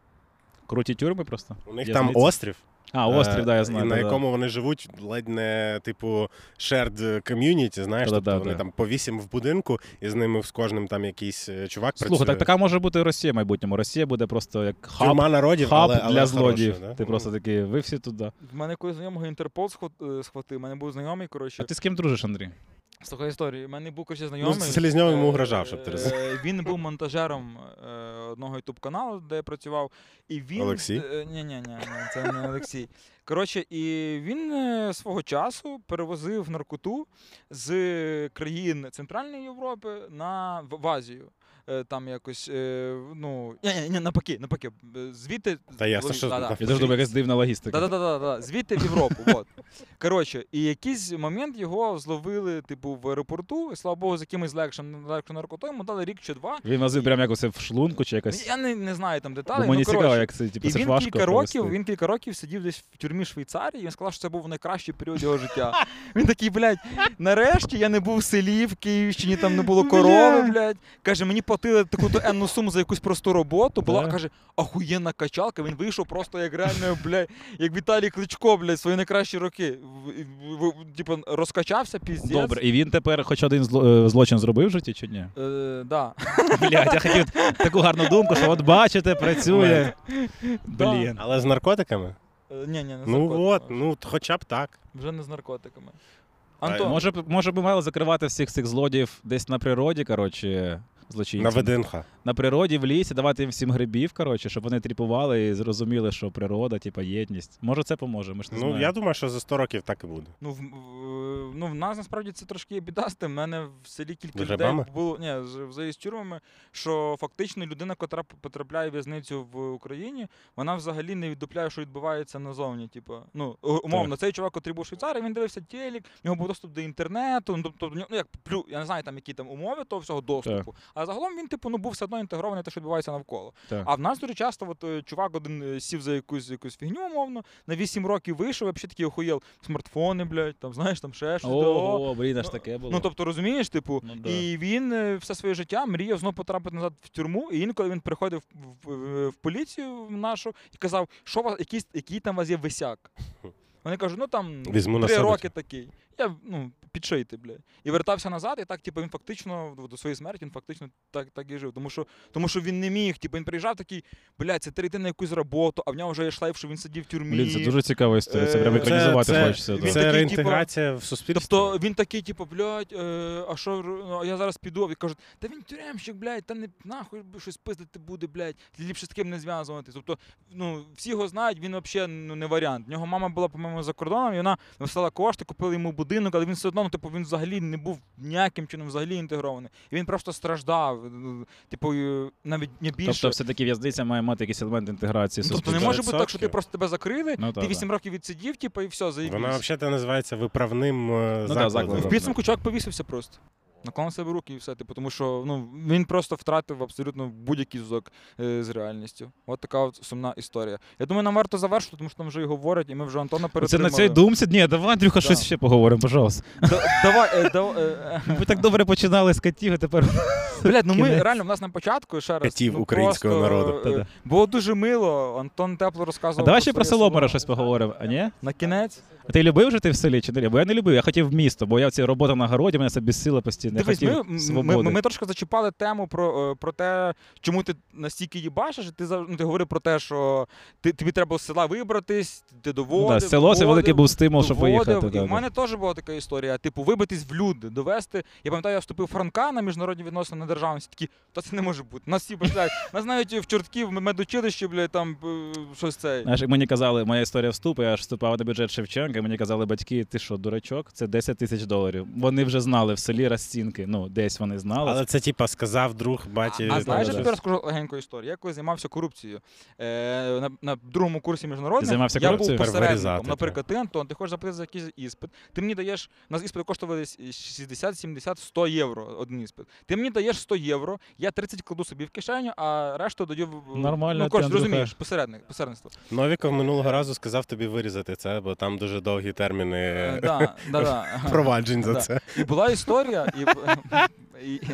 Speaker 2: Круті тюрми просто?
Speaker 3: У них
Speaker 2: Я
Speaker 3: там
Speaker 2: здається.
Speaker 3: острів.
Speaker 2: А, острів, да, я
Speaker 3: Е,
Speaker 2: знаю.
Speaker 3: на якому вони живуть ледь не типу shared community, знаєш, тобто вони
Speaker 2: да.
Speaker 3: там по вісім в будинку, і з ними з кожним там якийсь чувак чувак
Speaker 2: Слухай,
Speaker 3: працює.
Speaker 2: так така може бути і Росія в майбутньому. Росія буде просто як хаб,
Speaker 3: Тюрма народів,
Speaker 2: хаб
Speaker 3: але, але
Speaker 2: для злодіїв.
Speaker 3: да?
Speaker 2: Ти просто такий, ви всі туди.
Speaker 1: В мене якогось знайомого Інтерпол е, схватив. У мене був знайомий, коротше.
Speaker 2: А ти з ким дружиш, Андрій?
Speaker 1: Слухай історію. У мене був коротше знайомий.
Speaker 3: Селезньов йому
Speaker 1: е,
Speaker 3: угрожав, щоб ти розумів.
Speaker 1: е, Він був монтажером е, одного ютуб каналу, де я працював. І він.
Speaker 3: Олексій?
Speaker 1: Ні, ні, ні, це не Олексій. Коротше, і він свого часу перевозив наркоту з країн Центральної Європи на в Азію. Е, Там якось, е, ну, ні, ні, ні, навпаки, навпаки, звідти.
Speaker 3: Та що
Speaker 1: да-да.
Speaker 2: Я завжди думаю, якась дивна логістика.
Speaker 1: Да, да, да, да, да. Звідти в Європу. от. Коротше, і якийсь момент його зловили, типу, в аеропорту, і слава Богу, з якимось легшим легшим наркотою, йому дали рік чи два.
Speaker 2: Він возив прямо якось в шлунку чи якось.
Speaker 1: Я не, не знаю там деталей.
Speaker 2: мені
Speaker 1: ну,
Speaker 2: цікаво, як це, типу,
Speaker 1: І
Speaker 2: це
Speaker 1: він
Speaker 2: важко.
Speaker 1: кілька
Speaker 2: провести.
Speaker 1: років, він кілька років сидів десь в тюрмі Швейцарії, і він сказав, що це був найкращий період його життя. Він такий, блядь, нарешті я не був в селі в Київщині, там не було корови,
Speaker 2: Бля.
Speaker 1: блядь. Каже, мені платили таку-то енну суму за якусь просту роботу. Була, каже, ахуєнна качалка. Він вийшов просто як реально, блядь, як Віталій Кличко, блядь, свої найкращі роки. Типу, розкачався, піздець.
Speaker 2: Добре, і він тепер хоч один е, злочин зробив в житті чи ні?
Speaker 1: Е, да.
Speaker 2: Блядь, я хотів таку гарну думку, що от бачите, працює. Блін.
Speaker 3: Але з наркотиками?
Speaker 1: Е, Ні, ні, не з
Speaker 3: Ну от, ну хоча б так.
Speaker 1: Вже не з наркотиками. Антон,
Speaker 2: Може, може би мали закривати всіх цих злодіїв десь на природі, коротше, злочинців.
Speaker 3: На ВДНХ.
Speaker 2: На природі, в лісі, давати їм всім грибів, коротше, щоб вони тріпували і зрозуміли, що природа, типа, єдність. Може, це поможе, ми ж не
Speaker 3: Ну
Speaker 2: знаємо.
Speaker 3: я думаю, що за 100 років так і буде.
Speaker 1: Ну, в, в- ну, в нас насправді це трошки є. У мене в селі кілька
Speaker 3: З
Speaker 1: людей було ні, з, взагалі з тюрмами, що фактично людина, яка потрапляє в в'язницю в Україні, вона взагалі не віддупляє, що відбувається назовні. Типу, ну, у- умовно, цей чувак, який був в Швейцарії, він дивився телек, в нього був доступ до інтернету, ну, тобто, в нього- ну, як плю, я не знаю, там які там умови того всього доступу. А загалом він, типу, ну, був все одно інтегрований те, що відбувається навколо.
Speaker 2: Так.
Speaker 1: А в нас дуже часто от, е, чувак один е, сів за якусь якусь фігню, умовно, на 8 років вийшов, взагалі такий охуєл, смартфони, блядь, там, знаєш, там ще щось. о.
Speaker 2: Ого, блін, аж
Speaker 1: Ну,
Speaker 2: таке було.
Speaker 1: Ну, тобто, розумієш, типу,
Speaker 2: Ну, да.
Speaker 1: і він е, все своє життя мріяв знову потрапити назад в тюрму. І інколи він приходив в, в, в поліцію нашу і казав, що вас, який, який там у вас є висяк. Вони кажуть, ну там
Speaker 3: Візьму на
Speaker 1: три
Speaker 3: себе
Speaker 1: роки
Speaker 3: це.
Speaker 1: такий. Я ну, підшийте, блядь. І вертався назад, і так, типу, він фактично до своєї смерті він фактично так, так і жив. Тому що, тому що він не міг. Типу, він приїжджав такий, блядь, це три йти на якусь роботу, а в нього вже є шлейф, що він сидів в тюрмі.
Speaker 2: Блін, це дуже цікава історія. Це
Speaker 1: Е,
Speaker 2: прямо
Speaker 1: це-
Speaker 2: екранізувати
Speaker 3: це-
Speaker 2: хочеться. да.
Speaker 3: Це
Speaker 1: такий,
Speaker 3: реінтеграція в суспільство.
Speaker 1: Тобто він такий, типу, блядь, е, а що ну, а я зараз піду, і кажуть, та він тюремщик, блядь, та не нахуй би щось пиздити буде, блядь, ліпше з ким не зв'язуватись. Тобто, ну, всі його знають, він взагалі ну, не варіант. В нього мама була, по-моєму, за кордоном, і вона написала кошти, купили йому будинок, але він все одно, ну, типу, він взагалі не був ніяким чином взагалі інтегрований. І він просто страждав. е, Типу, навіть не більше.
Speaker 2: Тобто, все-таки в'язниця має мати якийсь елемент інтеграції
Speaker 1: Ну, тобто не може бути так, що ти
Speaker 3: 100%.
Speaker 1: просто тебе закрили,
Speaker 2: Ну, та,
Speaker 1: ти
Speaker 2: да.
Speaker 1: 8 років відсидів, типу, і все, заїбісь.
Speaker 3: Вона взагалі називається виправним е,
Speaker 2: да,
Speaker 3: закладом.
Speaker 2: закладом.
Speaker 1: В підсумку чувак повісився просто. Наклав на себе руки і все. Типу, тому що ну, він просто втратив абсолютно будь-який зв'язок е, з реальністю. От така от сумна історія. Я думаю, нам варто завершити, тому що там вже і говорять, і ми вже Антона
Speaker 2: Це на цій думці? Ні, давай, Андрюха,
Speaker 1: Да.
Speaker 2: щось ще поговоримо, пожалуйста.
Speaker 1: Да- Давай, е, дав- е, е.
Speaker 2: Ви так добре починали з котів, а тепер.
Speaker 1: Блядь, ну ми реально в нас на початку ще раз.
Speaker 3: Катів
Speaker 1: ну,
Speaker 3: українського
Speaker 1: просто,
Speaker 3: народу.
Speaker 1: е, Було дуже мило. Антон тепло
Speaker 2: А
Speaker 1: розказував.
Speaker 2: давай ще про
Speaker 1: своє
Speaker 2: Соломора щось поговоримо, а ні?
Speaker 1: На кінець.
Speaker 2: А ти любив жити в селі чи не? Бо я не любив, я хотів в місто, бо я ці робота на городі, мене це безсила постійно. Не
Speaker 1: Дивись,
Speaker 2: хотів
Speaker 1: ми,
Speaker 2: свободи.
Speaker 1: ми, ми трошки зачіпали тему про, е, про те, чому ти настільки їбашиш. Ти зав- ну, ти говорив про те, що ти, тобі треба з села вибратись, ти
Speaker 2: Ну,
Speaker 1: доводив.
Speaker 2: да, село це великий був стимул, щоб
Speaker 1: доводив.
Speaker 2: поїхати.
Speaker 1: І
Speaker 2: да,
Speaker 1: в
Speaker 2: да.
Speaker 1: мене теж була така історія. Типу, вибитись в люди, довести. Я пам'ятаю, я вступив Франка на міжнародні відносини на державності. Такі, та це не може бути. Нас всі блядь, нас навіть в чортків, в медучилищі, блядь, там щось цей.
Speaker 2: Знаєш, мені казали, моя історія вступу, я ж вступав на бюджет Шевченка, і мені казали батьки, ти що, дурачок? Це 10 тисяч доларів. Вони вже знали в селі розцінки. Ну, десь вони знали.
Speaker 3: Але це типа сказав друг баті.
Speaker 1: А знаєш, я тобі розкажу легеньку історію. Я коли займався корупцією е, на, на другому курсі міжнародних,
Speaker 2: Ти займався
Speaker 1: я був
Speaker 3: Вирізати,
Speaker 1: посередником. Наприклад, ти, Антон, ти хочеш заплатити за якийсь іспит. Ти мені даєш, у нас іспити коштували 60, 70, 100 євро один іспит. Ти мені даєш 100 євро, я 30 кладу собі в кишеню, а решту даю в
Speaker 2: Нормально,
Speaker 1: Ну, коротше,
Speaker 2: Андрюха.
Speaker 1: розумієш, посередник, посередництво.
Speaker 3: Новіков минулого разу сказав тобі вирізати це, бо там дуже довгі терміни
Speaker 1: Е, да, да, да.
Speaker 3: проваджень за
Speaker 1: Да.
Speaker 3: це.
Speaker 1: І була історія, і,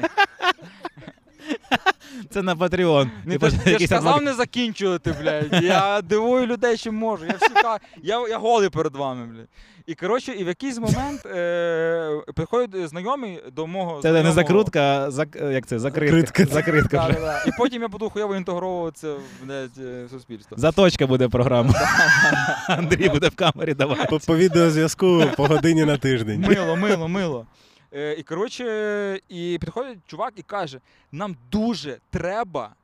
Speaker 2: Це на Patreon.
Speaker 1: Не, ти, ж- ти ж
Speaker 2: якийсь
Speaker 1: сказав не закінчувати, блядь. Я дивую людей, чим можу. Я, всі, ка- я, я голий перед вами, блядь. І коротше, і в якийсь момент е, приходить знайомий до мого.
Speaker 2: Це не закрутка, а зак... як це? Закритка.
Speaker 3: Закритка.
Speaker 2: Закритка
Speaker 1: Да,
Speaker 2: вже.
Speaker 1: да, да. І потім я буду хуйово інтегровуватися в блядь, е, суспільство.
Speaker 2: Заточка буде програма. Андрій буде в камері давати.
Speaker 3: По, по відеозв'язку по годині на тиждень.
Speaker 1: Мило, мило, мило. Е, і коротше, і підходить чувак і каже: нам дуже треба.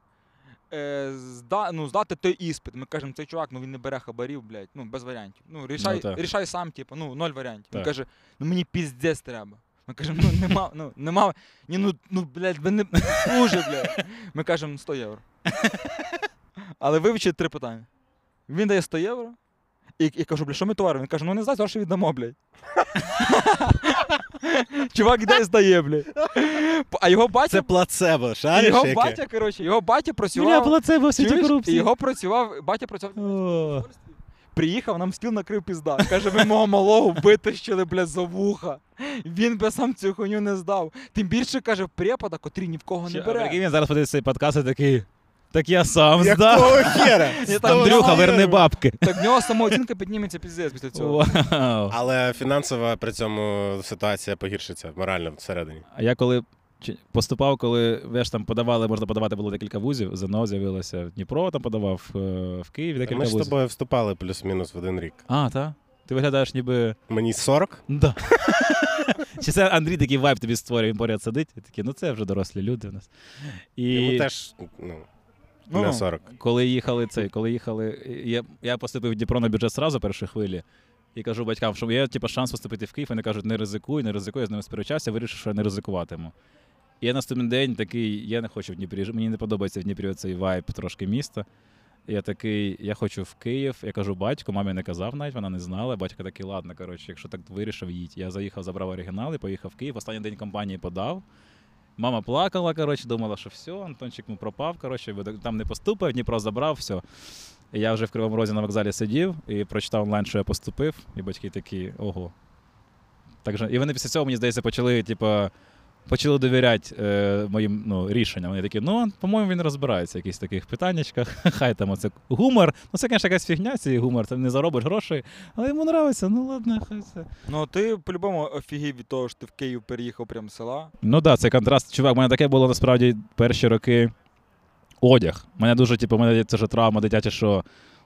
Speaker 1: Е, зда, ну, здати той іспит. Ми кажемо, цей чувак, ну він не бере хабарів, блядь, ну без варіантів. Ну, рішай,
Speaker 2: Ну,
Speaker 1: рішай сам, типу, ну, ноль варіантів. Він каже, ну мені піздець треба. Ми кажемо, ну нема, ну нема. Ні, ну, ну блядь, ви не дуже, блядь. Ми кажемо 100 євро. Але вивчить три питання. Він дає 100 євро. І, і кажу, бля, що ми товаримо? Він каже, ну не знаю, що віддамо, блядь. Чувак іде і здає, блядь. А його батя,
Speaker 3: Це плацебо, шариш
Speaker 1: його
Speaker 3: яке?
Speaker 1: батя, коротше, його батя
Speaker 2: Бля, плацебо в світі
Speaker 1: чуєш? І
Speaker 2: корупції.
Speaker 1: його працював, батя працював.
Speaker 2: О.
Speaker 1: Приїхав, нам стіл накрив пізда. Каже, ви мого малого витащили, блядь, за вуха. Він би сам цю хуйню не здав. Тим більше, каже, препада, котрий ні в кого не
Speaker 2: Чи- а прикинь,
Speaker 1: бере.
Speaker 2: він зараз подивиться цей подкаст і такий. Так я сам здав.
Speaker 3: Якого хера?
Speaker 1: Там
Speaker 2: Андрюха,
Speaker 1: знаю.
Speaker 2: верни бабки.
Speaker 1: Так в нього самооцінка підніметься піздець після цього.
Speaker 2: Вау.
Speaker 3: Але фінансова при цьому ситуація погіршиться морально всередині.
Speaker 2: А я коли чи- поступав, коли ви ж там подавали, можна подавати було декілька вузів. ЗНО з'явилося в Дніпро, там подавав е, в Києві декілька
Speaker 3: Ми ж з
Speaker 2: вузів.
Speaker 3: тобою вступали плюс-мінус в один рік.
Speaker 2: А, так? Ти виглядаєш ніби.
Speaker 3: Мені 40?
Speaker 2: Да. Чи це Андрій такий вайб тобі створює, він поряд сидить, і такий, ну це вже дорослі люди у нас. І
Speaker 3: Йому теж ну,
Speaker 1: Ну,
Speaker 3: не 40.
Speaker 2: коли їхали цей, коли їхали, я, я поступив в Дніпро на бюджет сразу першої хвилі. І кажу батькам, що є типу, шанс поступити в Київ. Вони кажуть, не ризикуй, не ризикуй. Я з ними сперечався, вирішив, що я не ризикуватиму. І я наступний день такий, я не хочу в Дніпрі. Мені не подобається в Дніпрі цей вайб трошки міста. Я такий, я хочу в Київ. Я кажу батьку, мамі не казав навіть, вона не знала. Батько такий, ладно, коротше, якщо так вирішив, їдь. Я заїхав, забрав оригінали, поїхав в Київ. Останній день компанії подав. Мама плакала, коротше, думала, що все, Антончик ну, пропав, коротше, там не поступив, Дніпро забрав, все. І я вже в Кривому Розі на вокзалі сидів і прочитав онлайн, що я поступив, і батьки такі, ого. Так же, і вони після цього, мені здається, почали, типу, почали довіряти е, моїм ну, рішенням. Вони такі, ну, по-моєму, він розбирається в якихось таких питаннячках. Хай там оце гумор. Ну, це, звісно, якась фігня, цей гумор, там не заробиш грошей, але йому подобається, ну ладно, хай це.
Speaker 1: Ну ти по-любому офігів від того, що ти в Київ переїхав прямо з села.
Speaker 2: Ну так, да, це контраст. Чувак, у мене таке було насправді перші роки одяг. У мене дуже, типу, у мене це ж травма дитяча, що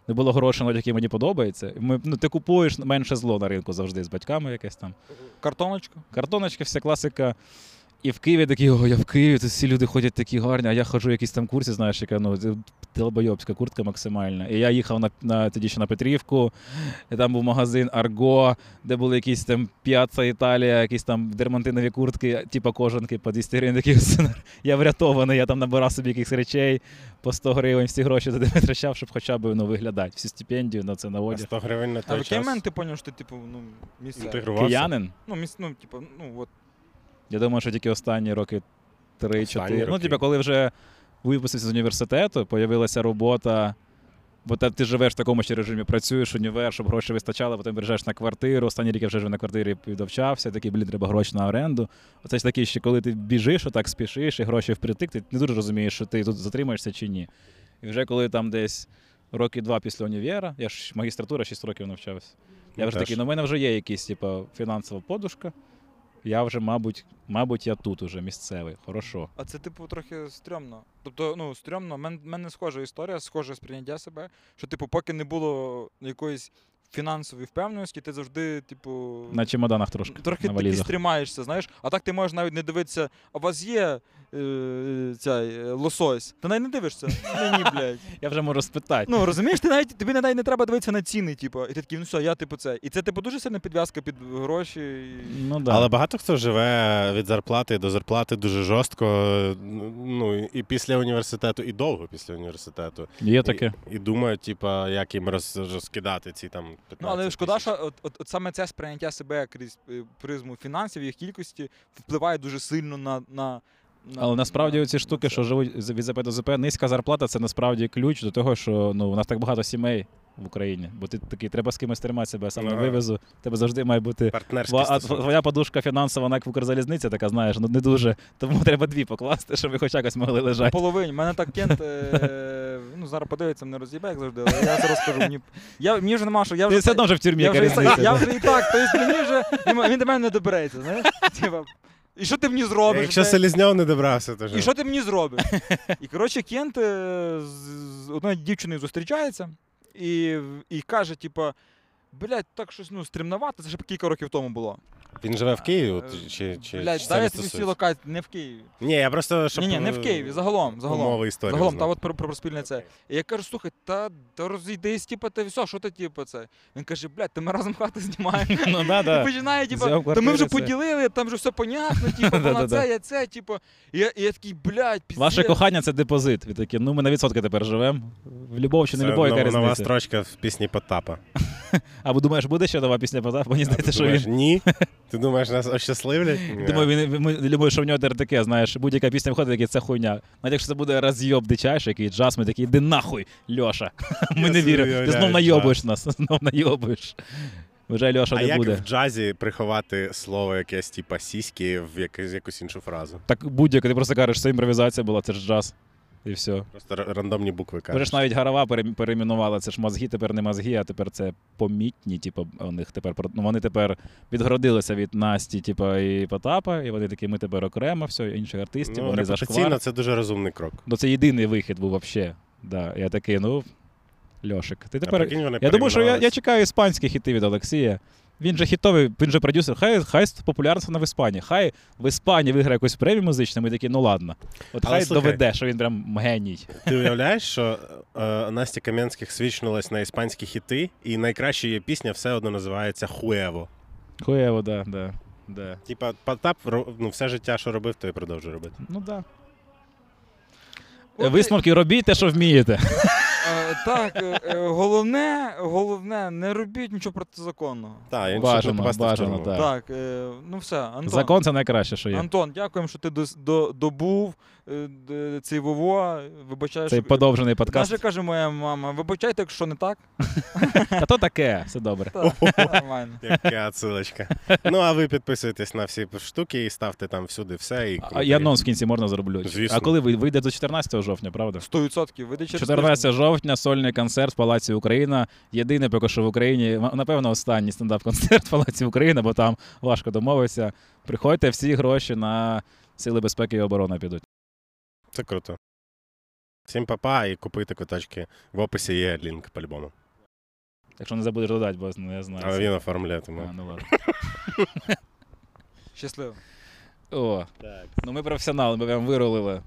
Speaker 2: не було грошей на який мені подобається. Ми, ну, ти купуєш менше зло на ринку завжди з батьками якесь там.
Speaker 1: Картоночка.
Speaker 2: Картоночки, вся класика. І в Києві такі, о, я в Києві, тут всі люди ходять такі гарні, а я ходжу в якісь там курси, знаєш, яка ну, долбойобська куртка максимальна. І я їхав на, на тоді ще на Петрівку, і там був магазин Арго, де були якісь там П'яца Італія, якісь там дермантинові куртки, типа кожанки по 200 гривень. Такі, я врятований, я там набирав собі якихось речей по 100 гривень, всі гроші туди витрачав, щоб хоча б ну, виглядати. Всю стипендію на це на
Speaker 3: А
Speaker 2: одяг.
Speaker 3: 100 гривень на
Speaker 1: А в який
Speaker 3: час.
Speaker 1: момент ти зрозумів, що ти, типу, ну, місце.
Speaker 3: Інтегрувався?
Speaker 2: Киянин.
Speaker 1: Ну, міс... ну, типу, ну, от.
Speaker 2: Я думаю, що тільки останні роки 3-4. Ну, типу, коли вже випустився з університету, появилася робота. Бо та- ти живеш в такому ще режимі, працюєш універ, щоб гроші вистачало, потім приїжджаєш на квартиру. Останні рік я вже жив на квартирі підовчався, такий, блін, треба гроші на оренду. Оце ж такий, що коли ти біжиш, отак спішиш, і гроші впритик, ти не дуже розумієш, що ти тут затримаєшся чи ні. І вже коли там десь роки два після універа, я ж магістратура 6 років навчався. Я
Speaker 3: Ну,
Speaker 2: вже такий, ну в мене вже є якась, типу, фінансова подушка. Я вже, мабуть, мабуть, я тут уже місцевий. Хорошо.
Speaker 1: А це, типу, трохи стрьомно. Тобто, ну, стрьомно, в мен- мене схожа історія, схоже сприйняття себе, що, типу, поки не було якоїсь фінансової впевненості, ти завжди, типу.
Speaker 2: На чемоданах трошки.
Speaker 1: Трохи
Speaker 2: на валізах.
Speaker 1: стрімаєшся, знаєш, а так ти можеш навіть не дивитися, а у вас є е, цей е, лосось. Ти навіть не дивишся. Ні, блядь.
Speaker 2: Я вже можу спитати.
Speaker 1: Ну розумієш, ти навіть тобі навіть не треба дивитися на ціни, типу. І ти такий, ну все, я типу це. І це типу дуже сильна підв'язка під гроші. І...
Speaker 2: Ну, да.
Speaker 3: Але багато хто живе від зарплати до зарплати дуже жорстко. Ну і після університету, і довго після університету.
Speaker 2: Є таке.
Speaker 3: І, і думають, типа, як їм роз, розкидати ці там 15
Speaker 1: Ну, але шкода, що от, от, от саме це сприйняття себе крізь е, призму фінансів, їх кількості впливає дуже сильно на. на на-
Speaker 2: Але насправді
Speaker 1: на-
Speaker 2: ці штуки,
Speaker 1: на
Speaker 2: що живуть з- від ЗП до ЗП, низька зарплата це насправді ключ до того, що ну, у нас так багато сімей в Україні. Бо ти такий, треба з кимось тримати себе, я сам не
Speaker 3: Ага.
Speaker 2: вивезу. Тебе завжди має бути. А твоя подушка фінансова на як в Укрзалізниці, така знаєш, ну не дуже. Тому треба дві покласти, щоб ви хоч якось могли лежати.
Speaker 1: Половині. Мене так кент, е, ну зараз подивиться, мене роз'їбе, як завжди, але я зараз скажу. Мені, я, мені вже нема що. Я
Speaker 2: Ти
Speaker 1: вже,
Speaker 2: все одно вже в тюрмі,
Speaker 1: я вже, і так,
Speaker 2: різниця.
Speaker 1: я вже і так, тобто мені вже, він до мене не добереться, знаєш? Типа, і що ти мені зробиш?
Speaker 3: Якщо
Speaker 1: блядь?
Speaker 3: Селізньов не добрався, то
Speaker 1: І що ти мені зробиш? І коротше, Кент е, з, з одною дівчиною зустрічається і, і каже, типа. Блять, так щось ну стримновато, це ще кілька років тому було.
Speaker 3: Він живе в Києві? от,
Speaker 1: Е,
Speaker 3: Чи, чи,
Speaker 1: Блять, дай я тобі всі локації, не в Києві.
Speaker 3: Ні, я просто щоб.
Speaker 1: Ні, ні, не в
Speaker 3: е,
Speaker 1: Києві, загалом, загалом.
Speaker 3: Умови історії.
Speaker 1: Загалом, та от про, про, про спільне це. І я кажу, слухай, та, та розійдись, типу, ти все, що ти, типу, це? Він каже, блядь, та ми разом хату знімаємо.
Speaker 2: Ну да,
Speaker 1: І
Speaker 2: да.
Speaker 1: починає, типу, та ми вже поділили, там вже все понятно, типу, вона це, я це, типу. І я, і я такий, блядь, піздець.
Speaker 2: Ваше кохання це депозит. Ви такі, ну ми на відсотки тепер живемо. В любов чи не любов, яка
Speaker 3: нова- нова строчка в пісні Потапа.
Speaker 2: Або думаєш, буде ще нова пісня Потап? Мені здається, що він.
Speaker 3: Ні. Ти думаєш, нас ощасливлять?
Speaker 2: Думаю, він ми думаю, що в нього тепер таке, знаєш, будь-яка пісня виходить, такий, це хуйня. Навіть якщо це буде розйоб дичайший, який джаз, ми такі, іди нахуй, Льоша. Ми не
Speaker 3: собі
Speaker 2: віримо. Ти
Speaker 3: уявляю
Speaker 2: знов найобуєш нас, знов найобуєш. Вже Льоша
Speaker 3: А
Speaker 2: не
Speaker 3: як
Speaker 2: буде.
Speaker 3: в джазі приховати слово якесь, типа сіськи в якусь, якусь іншу фразу?
Speaker 2: Так будь-яке, ти просто кажеш, це імпровізація була, це ж джаз. І все.
Speaker 3: Просто рандомні букви
Speaker 2: Вже
Speaker 3: кажеш.
Speaker 2: ж навіть Гарова пере- перейменувала, це ж мозги, тепер не мозги, а тепер це помітні. Типу, у них тепер ну, вони тепер відгородилися від Насті, типу, і Потапа, і вони такі, ми тепер окремо, все, інших артистів,
Speaker 3: Ну,
Speaker 2: вони зашквар.
Speaker 3: це дуже розумний крок.
Speaker 2: Ну це єдиний вихід був взагалі. Да. Я такий, ну, Льошик. Ти тепер. Я думаю, що я, я чекаю іспанські хіти від Олексія. Він же хітовий, він же продюсер. Хай, хай популярність в Іспанії. Хай в Іспанії виграє якусь премію музичну, ми такі, ну ладно. От
Speaker 3: Але
Speaker 2: хай
Speaker 3: слухай.
Speaker 2: доведе, що він прям геній.
Speaker 3: Ти уявляєш, що е, Настя Кам'янських свічнулась на іспанські хіти, і найкраща її пісня все одно називається Хуево.
Speaker 2: Хуєво, да, да, да.
Speaker 3: Типа, Потап ну, все життя, що робив, то і продовжує робити.
Speaker 2: Ну да.
Speaker 1: От,
Speaker 2: Висновки робіть те, що вмієте.
Speaker 1: Так, е, е, головне, головне, не робіть нічого протизаконного.
Speaker 3: Так, я
Speaker 2: Бажано,
Speaker 3: попасти в
Speaker 2: бажано,
Speaker 3: тюрму.
Speaker 2: так.
Speaker 1: Так, е, ну все, Антон.
Speaker 2: Закон це найкраще, що є.
Speaker 1: Антон, дякуємо, що ти дос- до, добув цей Вово. Вибачаю,
Speaker 2: Цей подовжений
Speaker 1: Наша
Speaker 2: подкаст.
Speaker 1: каже моя мама, вибачайте, якщо не так.
Speaker 2: Та то таке, все добре.
Speaker 1: Нормально.
Speaker 3: Яка отсилочка. Ну, а ви підписуйтесь на всі штуки і ставте там всюди все. І
Speaker 2: А я анонс в кінці можна зроблю.
Speaker 3: Звісно.
Speaker 2: А коли ви- вийде до 14 жовтня, правда?
Speaker 1: 100% вийде через
Speaker 2: 14 жовтня сольний концерт в Палаці Україна. Єдиний поки що в Україні, м- напевно, останній стендап-концерт в Палаці Україна, бо там важко домовитися. Приходьте, всі гроші на Сили безпеки і оборони підуть.
Speaker 3: Це круто. Всім папа і купуйте квиточки. В описі є лінк по-любому.
Speaker 2: Якщо не забудеш додати, бо ну, я знаю.
Speaker 3: Але він оформляє тому.
Speaker 2: А, ну ладно.
Speaker 1: Щасливо.
Speaker 2: О, ну ми професіонали, ми прям вирулили.